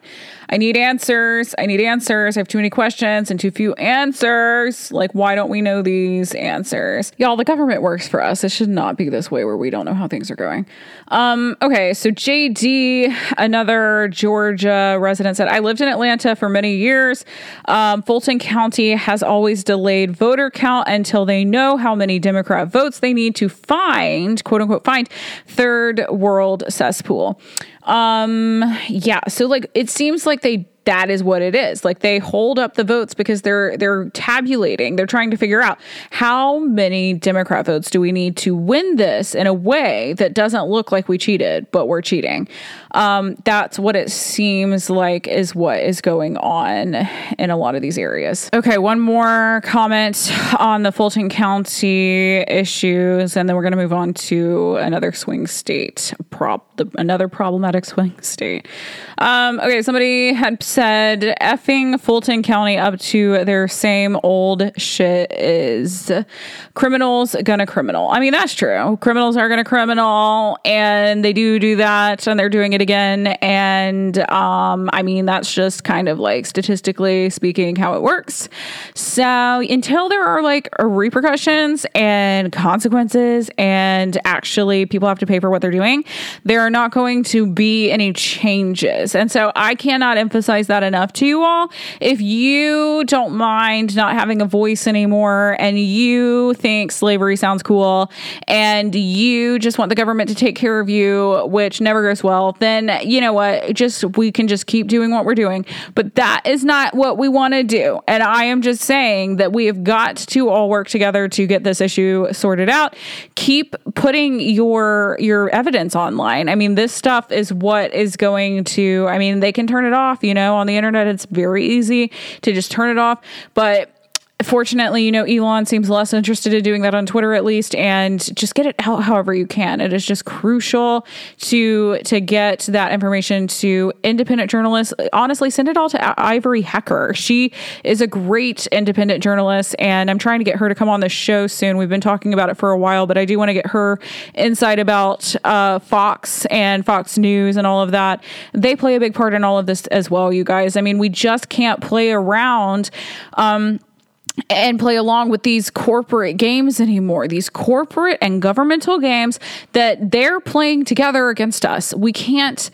[SPEAKER 1] I need answers. I need answers. I have too many questions and too few answers. Like, why don't we know these answers? Y'all, the government works for us. It should not be this way where we don't know how things are going. Um, okay, so JD, another Georgia resident, said, I lived in Atlanta for many years. Um, Fulton County has always delayed voter count until they know how many Democrat votes they need to find, quote unquote, find third world cesspool. Um, yeah. So like it seems like they that is what it is. Like they hold up the votes because they're they're tabulating. They're trying to figure out how many Democrat votes do we need to win this in a way that doesn't look like we cheated, but we're cheating. Um, that's what it seems like is what is going on in a lot of these areas. Okay, one more comment on the Fulton County issues, and then we're going to move on to another swing state prop, the, another problematic swing state. Um, okay, somebody had said effing Fulton County up to their same old shit is criminals gonna criminal. I mean, that's true. Criminals are gonna criminal, and they do do that, and they're doing it again. And um, I mean, that's just kind of like statistically speaking how it works. So until there are like repercussions and consequences, and actually people have to pay for what they're doing, there are not going to be any changes. And so I cannot emphasize that enough to you all. If you don't mind not having a voice anymore, and you think slavery sounds cool and you just want the government to take care of you, which never goes well, then you know what? Just we can just keep doing what we're doing. But that is not what we want to do. And I am just saying that we have got to all work together to get this issue sorted out. Keep putting your your evidence online. I mean, this stuff is what is going to I mean, they can turn it off, you know, on the internet it's very easy to just turn it off, but fortunately, you know, Elon seems less interested in doing that on Twitter at least, and just get it out however you can. It is just crucial to to get that information to independent journalists. Honestly, send it all to Ivory Hecker. She is a great independent journalist, and I'm trying to get her to come on the show soon. We've been talking about it for a while, but I do want to get her insight about uh, Fox and Fox News and all of that. They play a big part in all of this as well, you guys. I mean, we just can't play around. Um, and play along with these corporate games anymore. These corporate and governmental games that they're playing together against us. We can't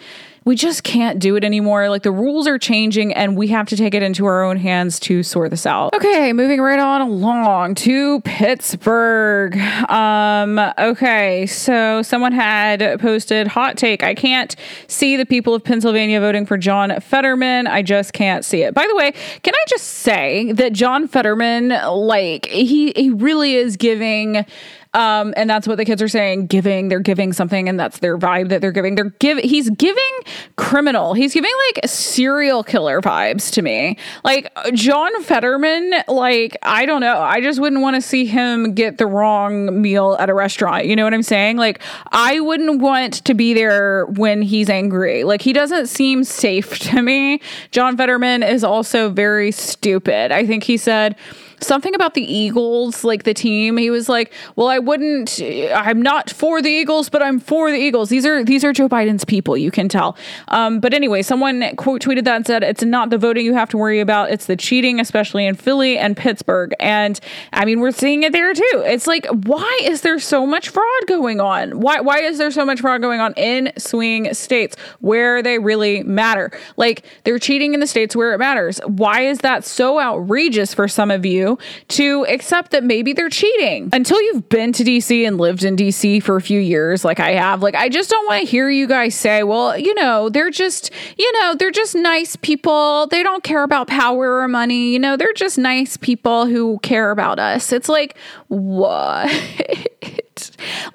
[SPEAKER 1] we just can't do it anymore. Like the rules are changing and we have to take it into our own hands to sort this out. Okay, moving right on along to Pittsburgh. Um, okay, so someone had posted hot take. I can't see the people of Pennsylvania voting for John Fetterman. I just can't see it. By the way, can I just say that John Fetterman, like, he he really is giving um, and that's what the kids are saying, giving, they're giving something, and that's their vibe that they're giving. They're give he's giving criminal, he's giving like serial killer vibes to me. Like John Fetterman, like, I don't know. I just wouldn't want to see him get the wrong meal at a restaurant. You know what I'm saying? Like, I wouldn't want to be there when he's angry. Like, he doesn't seem safe (laughs) to me. John Fetterman is also very stupid. I think he said, something about the Eagles, like the team. He was like, "Well, I wouldn't. I'm not for the Eagles, but I'm for the Eagles." These are these are Joe Biden's people. You can tell. Um, but anyway, someone quote tweeted that and said, "It's not the voting you have to worry about. It's the cheating, especially in Philly and Pittsburgh." And I mean, we're seeing it there too. It's like, why is there so much fraud going on? Why why is there so much fraud going on in swing states where they really matter? Like they're cheating in the states where it matters. Why is that so outrageous for some of you? To accept that maybe they're cheating. Until you've been to DC and lived in DC for a few years, like I have, like I just don't want to hear you guys say, well, you know, they're just, you know, they're just nice people. They don't care about power or money. You know, they're just nice people who care about us. It's like, what? (laughs)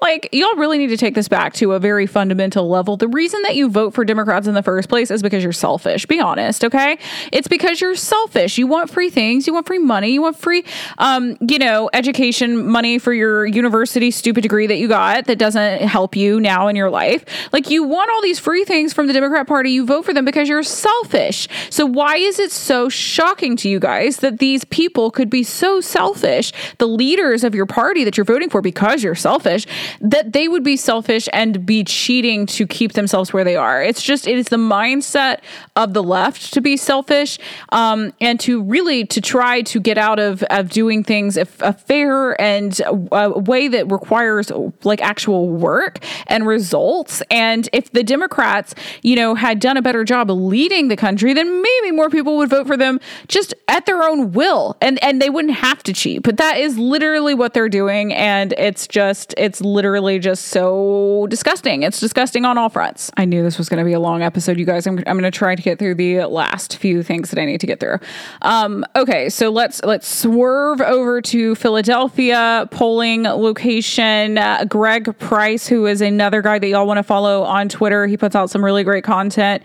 [SPEAKER 1] Like, y'all really need to take this back to a very fundamental level. The reason that you vote for Democrats in the first place is because you're selfish. Be honest, okay? It's because you're selfish. You want free things, you want free money, you want free, um, you know, education money for your university stupid degree that you got that doesn't help you now in your life. Like, you want all these free things from the Democrat Party. You vote for them because you're selfish. So, why is it so shocking to you guys that these people could be so selfish? The leaders of your party that you're voting for because you're selfish that they would be selfish and be cheating to keep themselves where they are. It's just it is the mindset of the left to be selfish um, and to really to try to get out of of doing things a, a fair and a, a way that requires like actual work and results. And if the Democrats, you know, had done a better job leading the country, then maybe more people would vote for them just at their own will, and and they wouldn't have to cheat. But that is literally what they're doing, and it's just it's literally just so disgusting. It's disgusting on all fronts. I knew this was going to be a long episode, you guys. I'm, I'm going to try to get through the last few things that I need to get through. Um, okay, so let's let's swerve over to Philadelphia polling location. Uh, Greg Price, who is another guy that y'all want to follow on Twitter, he puts out some really great content.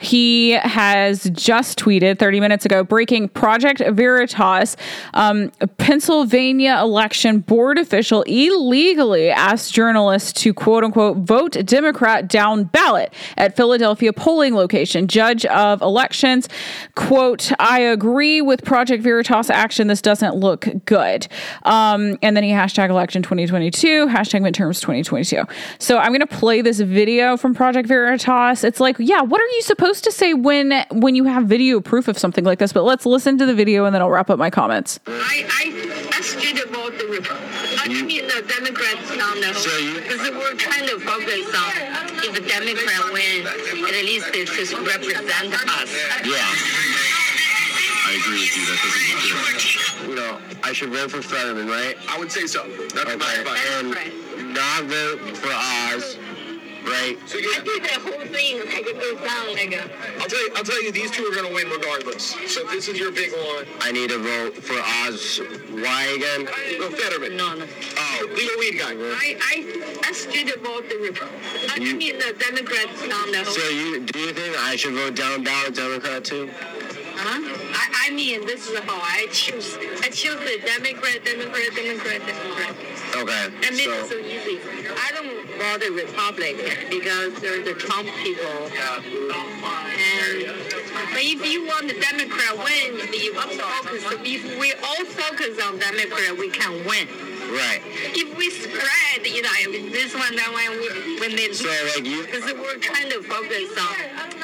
[SPEAKER 1] He has just tweeted 30 minutes ago, breaking Project Veritas, um, Pennsylvania election board official illegally asked journalists to quote unquote vote Democrat down ballot at Philadelphia polling location. Judge of elections, quote, I agree with Project Veritas action. This doesn't look good. Um, and then he hashtag election 2022, hashtag midterms 2022. So I'm going to play this video from Project Veritas. It's like, yeah, what are you supposed to say when when you have video proof of something like this? But let's listen to the video and then I'll wrap up my comments.
[SPEAKER 3] I, I asked you to vote the Rep- I mean the Democrats on the
[SPEAKER 5] So you-
[SPEAKER 3] because we're trying to focus on if a Democrat win, at least they just represent us.
[SPEAKER 5] Yeah.
[SPEAKER 2] I agree with you. That doesn't look good.
[SPEAKER 5] You know, I should vote for Fetterman, right?
[SPEAKER 6] I would say so. That'd be my advice.
[SPEAKER 5] And not vote for Oz, right?
[SPEAKER 6] So you
[SPEAKER 3] I did that whole thing like it goes down like a
[SPEAKER 6] I'll tell you. I'll tell you. These two are going to win regardless. So if this is your big one.
[SPEAKER 5] I need to vote for Oz. Why again?
[SPEAKER 6] Go Fetterman.
[SPEAKER 3] no no.
[SPEAKER 6] Oh, legal weed guy.
[SPEAKER 3] I, I asked you to vote the Rep- I
[SPEAKER 5] You-
[SPEAKER 3] mean the Democrats on the
[SPEAKER 5] So you do you think I should vote down ballot Democrat too?
[SPEAKER 3] Huh? I, I mean, this is how I choose. I choose the Democrat, Democrat, Democrat, Democrat.
[SPEAKER 5] Okay.
[SPEAKER 3] And make it so
[SPEAKER 5] So
[SPEAKER 3] easy. I don't vote Republican because they're the Trump people. And but if you want the Democrat win, you focus. If we all focus on Democrat, we can win.
[SPEAKER 5] Right.
[SPEAKER 3] If we spread, you know, this one, that one, we- when they
[SPEAKER 5] So like you
[SPEAKER 3] because we're trying to focus on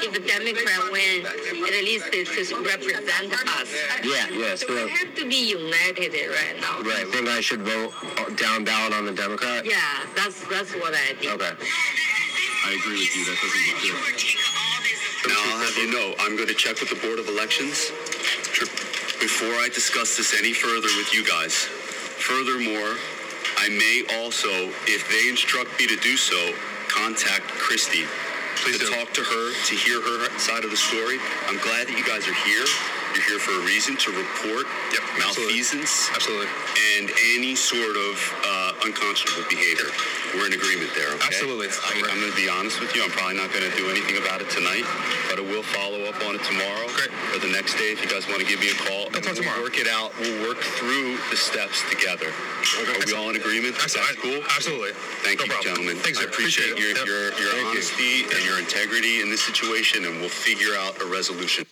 [SPEAKER 3] if a Democrat win, at least they just represent us.
[SPEAKER 5] Yeah, yeah,
[SPEAKER 3] So
[SPEAKER 5] so-
[SPEAKER 3] we have to be united right now.
[SPEAKER 5] right think I should vote down ballot on the Democrat?
[SPEAKER 3] Yeah, that's that's what I think.
[SPEAKER 5] Okay.
[SPEAKER 2] I agree with you. That doesn't look good.
[SPEAKER 7] Now, I'll have you know, I'm going to check with the Board of Elections before I discuss this any further with you guys. Furthermore, I may also, if they instruct me to do so, contact Christy to talk to her, to hear her side of the story. I'm glad that you guys are here. You're here for a reason to report malfeasance
[SPEAKER 6] Absolutely.
[SPEAKER 7] and any sort of uh, unconscionable behavior. We're in agreement there, okay?
[SPEAKER 6] Absolutely.
[SPEAKER 7] I, I'm going to be honest with you. I'm probably not going to do anything about it tonight, but I will follow up on it tomorrow
[SPEAKER 6] Great.
[SPEAKER 7] or the next day if you guys want to give me a call.
[SPEAKER 6] I'll talk
[SPEAKER 7] we'll
[SPEAKER 6] tomorrow.
[SPEAKER 7] work it out. We'll work through the steps together. Are we all in agreement? That's cool?
[SPEAKER 6] Absolutely.
[SPEAKER 7] Thank
[SPEAKER 6] No
[SPEAKER 7] you,
[SPEAKER 6] problem.
[SPEAKER 7] gentlemen.
[SPEAKER 6] Thanks,
[SPEAKER 7] I appreciate,
[SPEAKER 6] Appreciate
[SPEAKER 7] your,
[SPEAKER 6] Yep.
[SPEAKER 7] your, your
[SPEAKER 6] Thank you.
[SPEAKER 7] honesty and your integrity in this situation, and we'll figure out a resolution.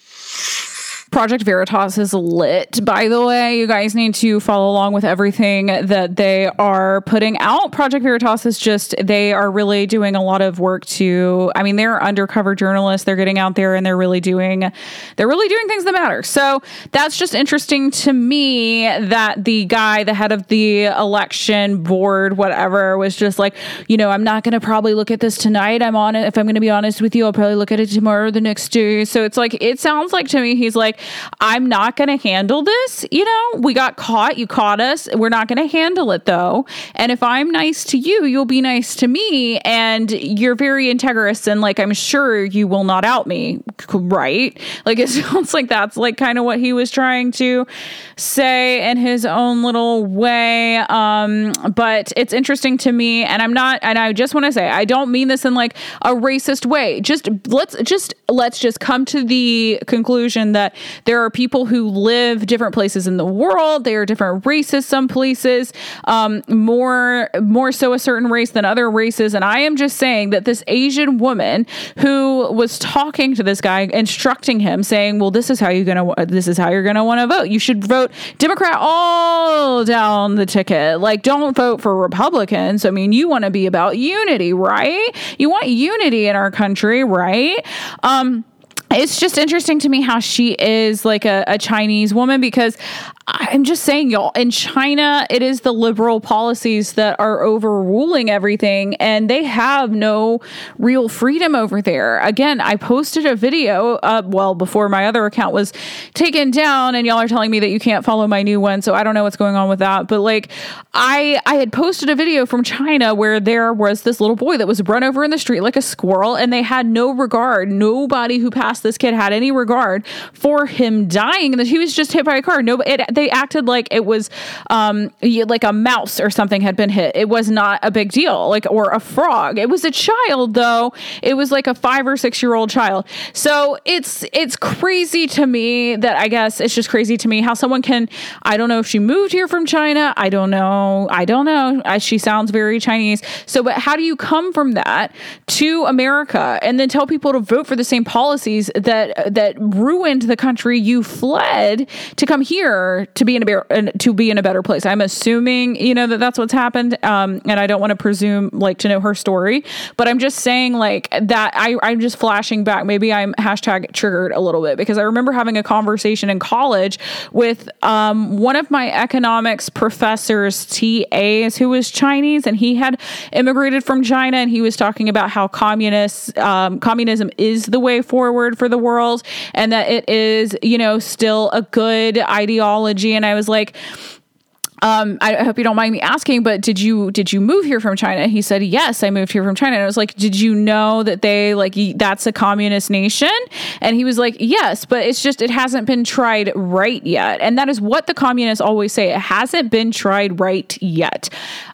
[SPEAKER 1] Project Veritas is lit, by the way. You guys need to follow along with everything that they are putting out. Project Veritas is just, they are really doing a lot of work to, I mean, they're undercover journalists. They're getting out there and they're really doing, they're really doing things that matter. So that's just interesting to me that the guy, the head of the election board, whatever, was just like, you know, I'm not going to probably look at this tonight. I'm on it. If I'm going to be honest with you, I'll probably look at it tomorrow or the next day. So it's like, it sounds like to me, he's like, I'm not going to handle this. You know, we got caught. You caught us. We're not going to handle it though. And if I'm nice to you, you'll be nice to me. And you're very integrous. And like, I'm sure you will not out me. Right. Like, it (laughs) sounds like that's like kind of what he was trying to say in his own little way. Um, but it's interesting to me. And I'm not, and I just want to say, I don't mean this in like a racist way. Just let's just, let's just come to the conclusion that there are people who live different places in the world. They are different races, some places, um, more, more so a certain race than other races. And I am just saying that this Asian woman who was talking to this guy, instructing him, saying, well, this is how you're to, this is how you're to want to vote. You should vote Democrat all down the ticket. Like, don't vote for Republicans. I mean, you want to be about unity, right? You want unity in our country, right? Um, it's just interesting to me how she is like a, a Chinese woman because I'm just saying, y'all, in China, it is the liberal policies that are overruling everything, and they have no real freedom over there. Again, I posted a video, uh, well, before my other account was taken down, and y'all are telling me that you can't follow my new one, so I don't know what's going on with that. But like, I I had posted a video from China where there was this little boy that was run over in the street like a squirrel, and they had no regard. Nobody who passed this kid had any regard for him dying, that he was just hit by a car. No, it, they acted like it was um, like a mouse or something had been hit. It was not a big deal, like or a frog. It was a child though. It was like a five or six year old child. So it's it's crazy to me that I guess it's just crazy to me how someone can. I don't know if she moved here from China. I don't know. I don't know. She sounds very Chinese. So, but how do you come from that to America and then tell people to vote for the same policies that that ruined the country you fled to come here to be in a to be in a better place? I'm assuming you know that that's what's happened, um, and I don't want to presume like to know her story, but I'm just saying like that. I I'm just flashing back. Maybe I'm hashtag triggered a little bit because I remember having a conversation in college with um, one of my economics professors, TAs, who was Chinese, and he had immigrated from China, and he was talking about how communists um, communism is the way forward for the world, and that it is you know still a good ideology. And I was like, um, I hope you don't mind me asking, but did you did you move here from China? He said, yes, I moved here from China. And I was like, did you know that they like that's a communist nation? And he was like, yes, but it's just it hasn't been tried right yet. And that is what the communists always say. It hasn't been tried right yet.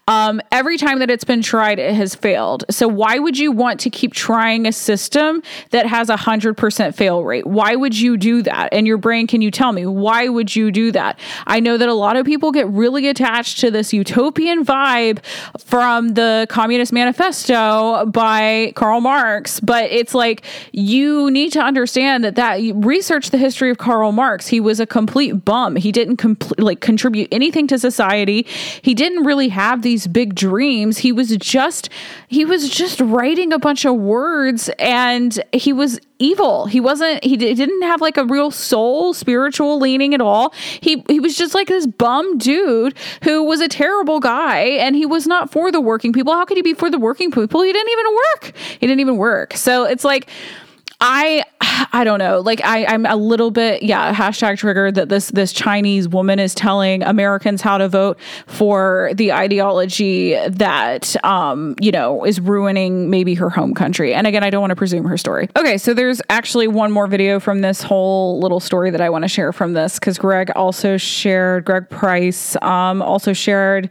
[SPEAKER 1] Um, every time that it's been tried, it has failed. So why would you want to keep trying a system that has a hundred percent fail rate? Why would you do that? And your brain, can you tell me why would you do that? I know that a lot of people get really attached to this utopian vibe from the Communist Manifesto by Karl Marx, but it's like you need to understand that that research the history of Karl Marx. He was a complete bum. He didn't complete like contribute anything to society. He didn't really have these these big dreams. He was just he was just writing a bunch of words and he was evil. He wasn't he didn't have like a real soul, spiritual leaning at all. He he was just like this bum dude who was a terrible guy and he was not for the working people. How could he be for the working people? He didn't even work. He didn't even work. So it's like I I don't know. Like I I'm a little bit yeah hashtag triggered that this this Chinese woman is telling Americans how to vote for the ideology that um you know is ruining maybe her home country. And again, I don't want to presume her story. Okay, so there's actually one more video from this whole little story that I want to share from this because Greg also shared Greg Price um also shared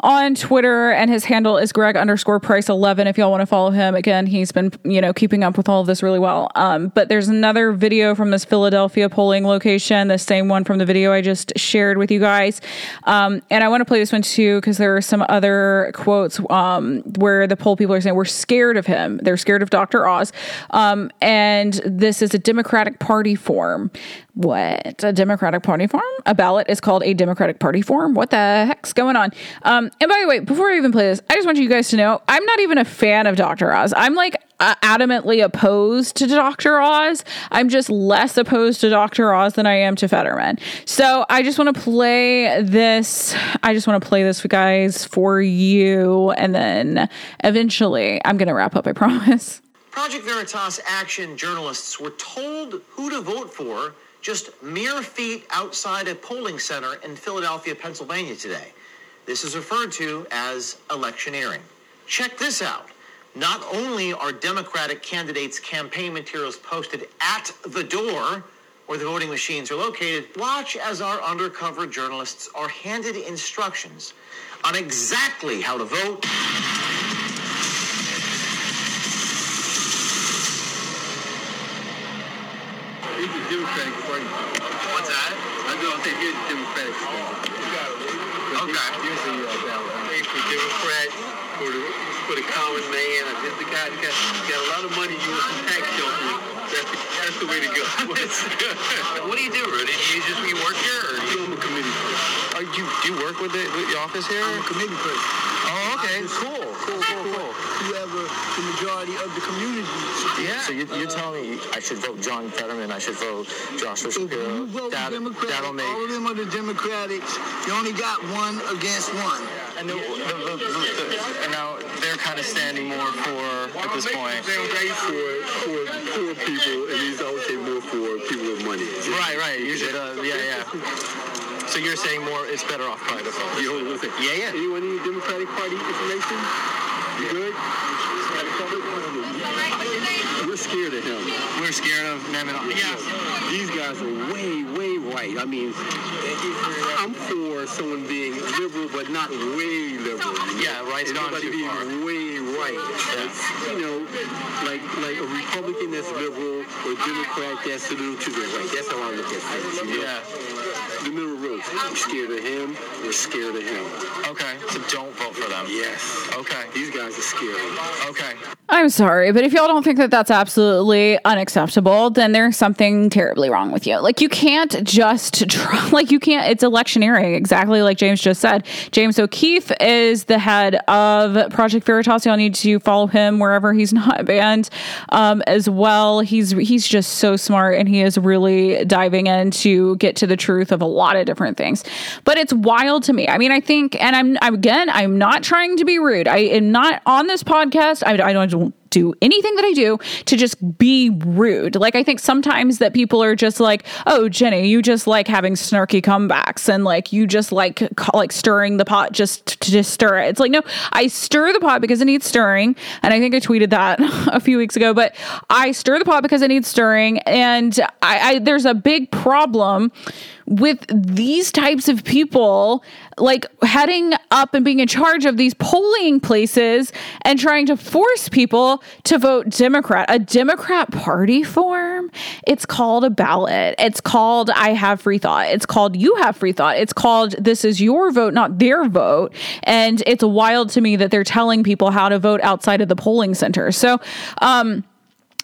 [SPEAKER 1] on Twitter, and his handle is Greg underscore Price eleven. If y'all want to follow him, again, he's been you know keeping up with all of this really well. Um, but there's another video from this Philadelphia polling location, the same one from the video I just shared with you guys, um, and I want to play this one too because there are some other quotes um, where the poll people are saying we're scared of him. They're scared of Dr. Oz, um, and this is a Democratic Party form. What a Democratic Party form? A ballot is called a Democratic Party form. What the heck's going on? Um, and by the way, before I even play this, I just want you guys to know I'm not even a fan of Dr. Oz. I'm like uh, adamantly opposed to Dr. Oz. I'm just less opposed to Dr. Oz than I am to Fetterman. So I just want to play this. I just want to play this, for guys, for you. And then eventually I'm going to wrap up, I (laughs) promise.
[SPEAKER 8] Project Veritas Action journalists were told who to vote for just mere feet outside a polling center in Philadelphia, Pennsylvania today. This is referred to as electioneering. Check this out. Not only are Democratic candidates' campaign materials posted at the door where the voting machines are located, watch as our undercover journalists are handed instructions on exactly how to vote
[SPEAKER 9] He's a Democratic Party.
[SPEAKER 5] What's that?
[SPEAKER 9] I don't think he's a Democratic Party.
[SPEAKER 5] Okay.
[SPEAKER 9] He's a uh, ballot. He's a Democrat for the, for the common man. I just the guy that got, got a lot of money you want some tax shelter. That's the, that's the way to go. (laughs)
[SPEAKER 5] what do you do, Rudy? Do you just you work here, or
[SPEAKER 9] You I'm a committee person.
[SPEAKER 5] are you do you work with the, with the office here?
[SPEAKER 9] I'm a committee person.
[SPEAKER 5] Oh, okay, cool, cool, cool, cool.
[SPEAKER 9] Whoever the majority of the community
[SPEAKER 5] Yeah.
[SPEAKER 10] So you, you're uh, telling me I should vote John Fetterman, I should vote Joshua
[SPEAKER 9] If you
[SPEAKER 10] Shapiro.
[SPEAKER 9] vote
[SPEAKER 10] That,
[SPEAKER 9] Democrat,
[SPEAKER 10] that'll make.
[SPEAKER 9] all of them are the Democrats. You only got one against one.
[SPEAKER 10] And, the, the, the, the, and now they're kind of standing more for at this point.
[SPEAKER 9] They're right for, for poor people, and he's also more for people with money.
[SPEAKER 10] Right, right. Usually, the, uh, yeah, yeah. So you're saying more? It's better off private.
[SPEAKER 9] You hold on one second.
[SPEAKER 10] Yeah, yeah.
[SPEAKER 9] Anyone need Democratic Party information? You good? We're we're scared of him.
[SPEAKER 10] We're scared of Mehmet. Yes.
[SPEAKER 9] These guys are way, way right. I mean, I'm for someone being liberal, but not way liberal.
[SPEAKER 10] Yeah, right's gone too
[SPEAKER 9] being
[SPEAKER 10] far.
[SPEAKER 9] way right. It's, you know, like like a Republican that's liberal or Democrat that's a little to the right. That's how I look at things. You know?
[SPEAKER 10] Yeah.
[SPEAKER 9] The middle road. We're scared of him. We're scared of him.
[SPEAKER 10] Okay. So don't vote for them.
[SPEAKER 9] Yes.
[SPEAKER 10] Okay.
[SPEAKER 9] These guys are scary.
[SPEAKER 10] Okay.
[SPEAKER 1] I'm sorry, but if y'all don't think that that's absolutely unacceptable, then there's something terribly wrong with you. Like, you can't just (laughs) try, like, you can't, it's electioneering, exactly like James just said. James O'Keefe is the head of Project Veritas. Y'all need to follow him wherever he's (laughs) not banned um, as well. He's, he's just so smart and he is really diving in to get to the truth of a lot of different things. But it's wild to me. I mean, I think, and I'm, I'm again, I'm not trying to be rude. I am not on this podcast. I, I don't do anything that I do to just be rude. Like I think sometimes that people are just like, "Oh, Jenny, you just like having snarky comebacks and like you just like like stirring the pot just to just stir it." It's like, "No, I stir the pot because it needs stirring." And I think I tweeted that (laughs) a few weeks ago, but I stir the pot because it needs stirring and I, I there's a big problem with these types of people like heading up and being in charge of these polling places and trying to force people to vote Democrat. A Democrat party form, it's called a ballot. It's called I have free thought. It's called you have free thought. It's called this is your vote, not their vote. And it's wild to me that they're telling people how to vote outside of the polling center. So, um,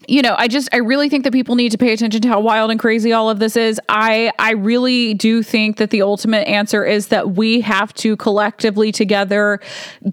[SPEAKER 1] you know, I just I really think that people need to pay attention to how wild and crazy all of this is. I I really do think that the ultimate answer is that we have to collectively together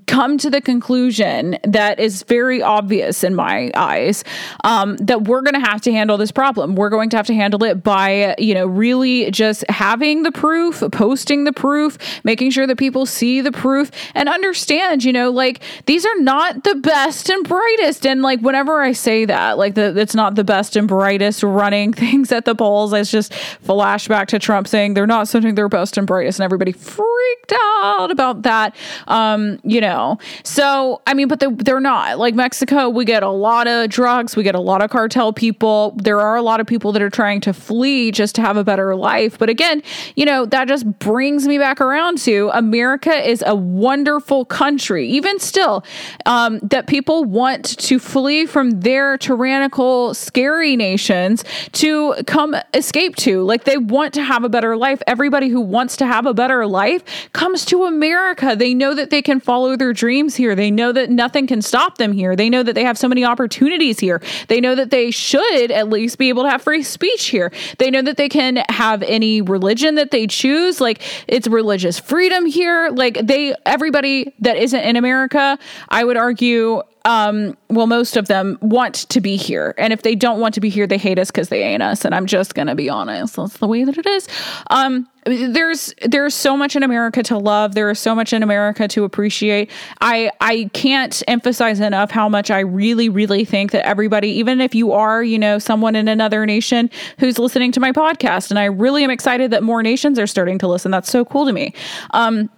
[SPEAKER 1] come to the conclusion that is very obvious in my eyes um, that we're going to have to handle this problem. We're going to have to handle it by you know really just having the proof, posting the proof, making sure that people see the proof and understand. You know, like these are not the best and brightest. And like whenever I say that, like the, it's not the best and brightest running (laughs) things at the polls. It's just flashback to Trump saying they're not sending their best and brightest, and everybody freaked out about that. Um, you know, so I mean, but they, they're not like Mexico. We get a lot of drugs. We get a lot of cartel people. There are a lot of people that are trying to flee just to have a better life. But again, you know, that just brings me back around to America is a wonderful country, even still, um, that people want to flee from their tyrannical, scary nations to come escape to. Like they want to have a better life. Everybody who wants to have a better life comes to America. They know that they can follow their dreams here. They know that nothing can stop them here. They know that they have so many opportunities here. They know that they should at least be able to have free speech here. They know that they can have any religion that they choose. Like it's religious freedom here. Like they, everybody that isn't in America, I would argue, um, well, most of them want to be here. And if they don't want to be here, they hate us because they ain't us. And I'm just going to be honest. That's the way that it is. Um, there's there's so much in America to love. There is so much in America to appreciate. I I can't emphasize enough how much I really really think that everybody, even if you are you know someone in another nation who's listening to my podcast, and I really am excited that more nations are starting to listen. That's so cool to me. Um,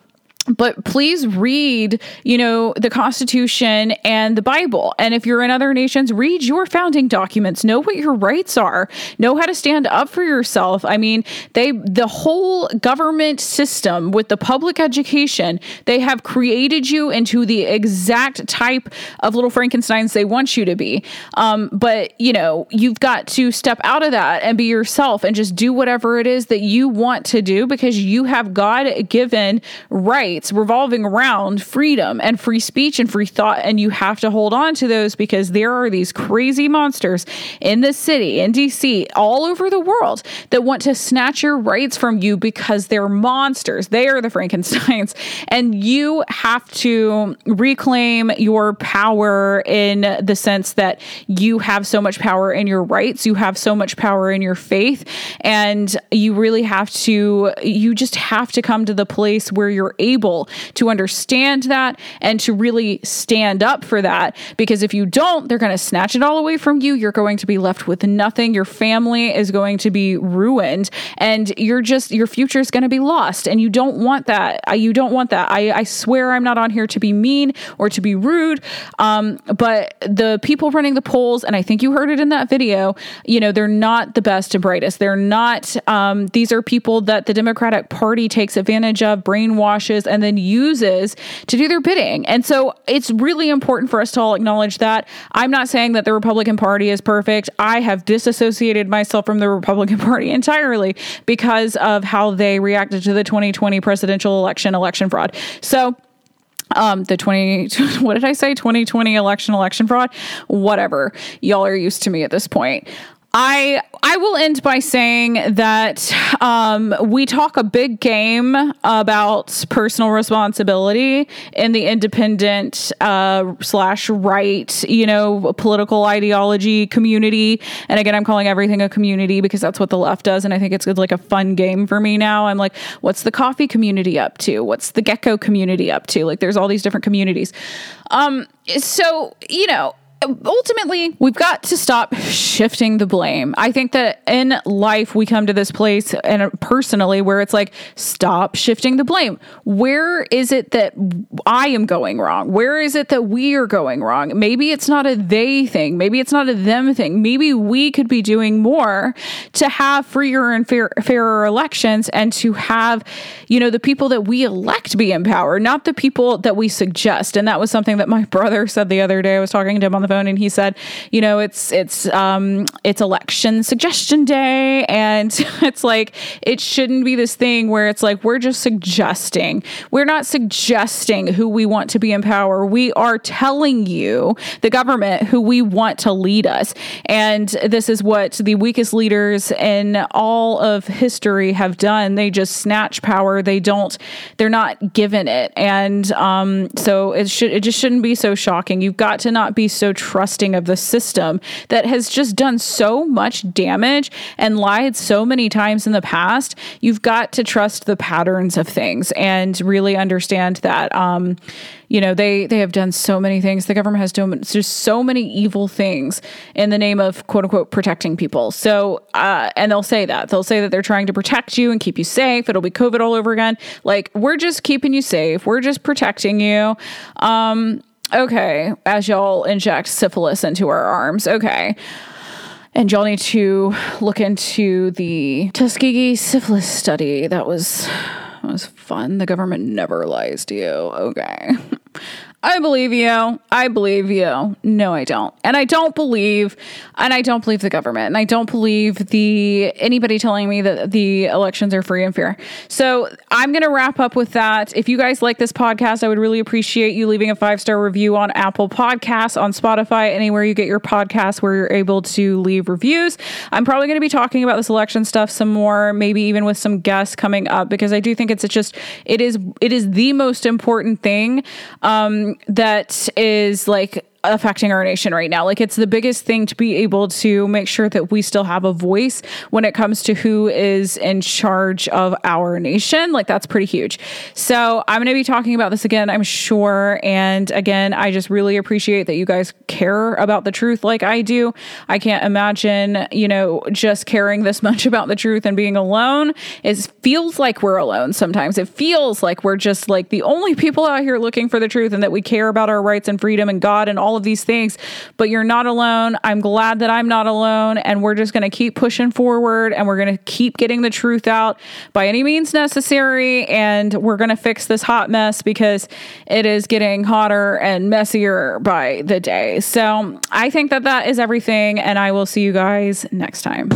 [SPEAKER 1] but please read you know the constitution and the bible. And if you're in other nations read your founding documents. Know what your rights are. Know how to stand up for yourself. I mean they the whole government system with the public education they have created you into the exact type of little frankensteins they want you to be. Um, but you know you've got to step out of that and be yourself and just do whatever it is that you want to do because you have god given rights revolving around freedom and free speech and free thought. And you have to hold on to those because there are these crazy monsters in the city, in DC, all over the world that want to snatch your rights from you because they're monsters. They are the Frankensteins. (laughs) And you have to reclaim your power in the sense that you have so much power in your rights, you have so much power in your faith, and you really have to, you just have to come to the place where you're able able to understand that and to really stand up for that. Because if you don't, they're going to snatch it all away from you. You're going to be left with nothing. Your family is going to be ruined and you're just, your future is going to be lost. And you don't want that. You don't want that. I, I swear I'm not on here to be mean or to be rude. Um, but the people running the polls, and I think you heard it in that video, you know, they're not the best and brightest. They're not, um, these are people that the Democratic Party takes advantage of, brainwashes, and then uses to do their bidding. And so it's really important for us to all acknowledge that. I'm not saying that the Republican Party is perfect. I have disassociated myself from the Republican (laughs) Party entirely because of how they reacted to the 2020 presidential election, election fraud. So, um the 20 (laughs) what did i say 2020 election election fraud whatever y'all are used to me at this point I I will end by saying that um, we talk a big game about personal responsibility in the independent uh, slash right, you know, political ideology community. And again, I'm calling everything a community because that's what the left does, and I think it's like a fun game for me now. I'm like, what's the coffee community up to? What's the gecko community up to? Like, there's all these different communities. Um, so you know, ultimately, we've got to stop shifting the blame. I think that in life, we come to this place and personally where it's like, stop shifting the blame. Where is it that I am going wrong? Where is it that we are going wrong? Maybe it's not a they thing. Maybe it's not a them thing. Maybe we could be doing more to have freer and fair, fairer elections and to have, you know, the people that we elect be in power, not the people that we suggest. And that was something that my (laughs) brother said the other day. I was talking to him on the and he said, you know, it's it's um it's election suggestion day and (laughs) it's like it shouldn't be this thing where it's like we're just suggesting. We're not suggesting who we want to be in power. We are telling you the government who we want to lead us. And this is what the weakest leaders in all of history have done. They just snatch power. They don't they're not given it. And um so it should it just shouldn't be so shocking. You've got to not be so trusting of the system that has just done so much damage and lied so many times in the past. You've got to trust the patterns of things and really understand that. Um, you know they they have done so many things. The government has done just so many evil things in the name of quote unquote protecting people. So uh, and they'll say that. They'll say that they're trying to protect you and keep you safe. It'll be covid all over again. Like we're just keeping you safe. We're just protecting you. Um Okay, as y'all inject syphilis into our arms. Okay. And y'all need to look into the Tuskegee syphilis study. That was that was fun. The government never lies to you. Okay. I believe you. I believe you. No, I don't. And I don't believe and I don't believe the government. And I don't believe the anybody telling me that the elections are free and fair. So, I'm going to wrap up with that. If you guys like this podcast, I would really appreciate you leaving a five-star review on Apple Podcasts, on Spotify, anywhere you get your podcasts where you're able to leave reviews. I'm probably going to be talking about this election stuff some more, maybe even with some guests coming up because I do think it's just it is it is the most important thing um, that is like affecting our nation right now. Like it's the biggest thing to be able to make sure that we still have a voice when it comes to who is in charge of our nation. Like that's pretty huge. So I'm going to be talking about this again, I'm sure. And again, I just really appreciate that you guys care about the truth like I do. I can't imagine, you know, just caring this (laughs) much about the truth and being alone. It feels like we're alone sometimes. It feels like we're just like the only people out here looking for the truth and that we care about our rights and freedom and God and all all of these things, but you're not alone. I'm glad that I'm not alone. And we're just going to keep pushing forward and we're going to keep getting the truth out by any means necessary. And we're going to fix this hot mess because it is getting hotter and messier by the day. So I think that that is everything. And I will see you guys next time.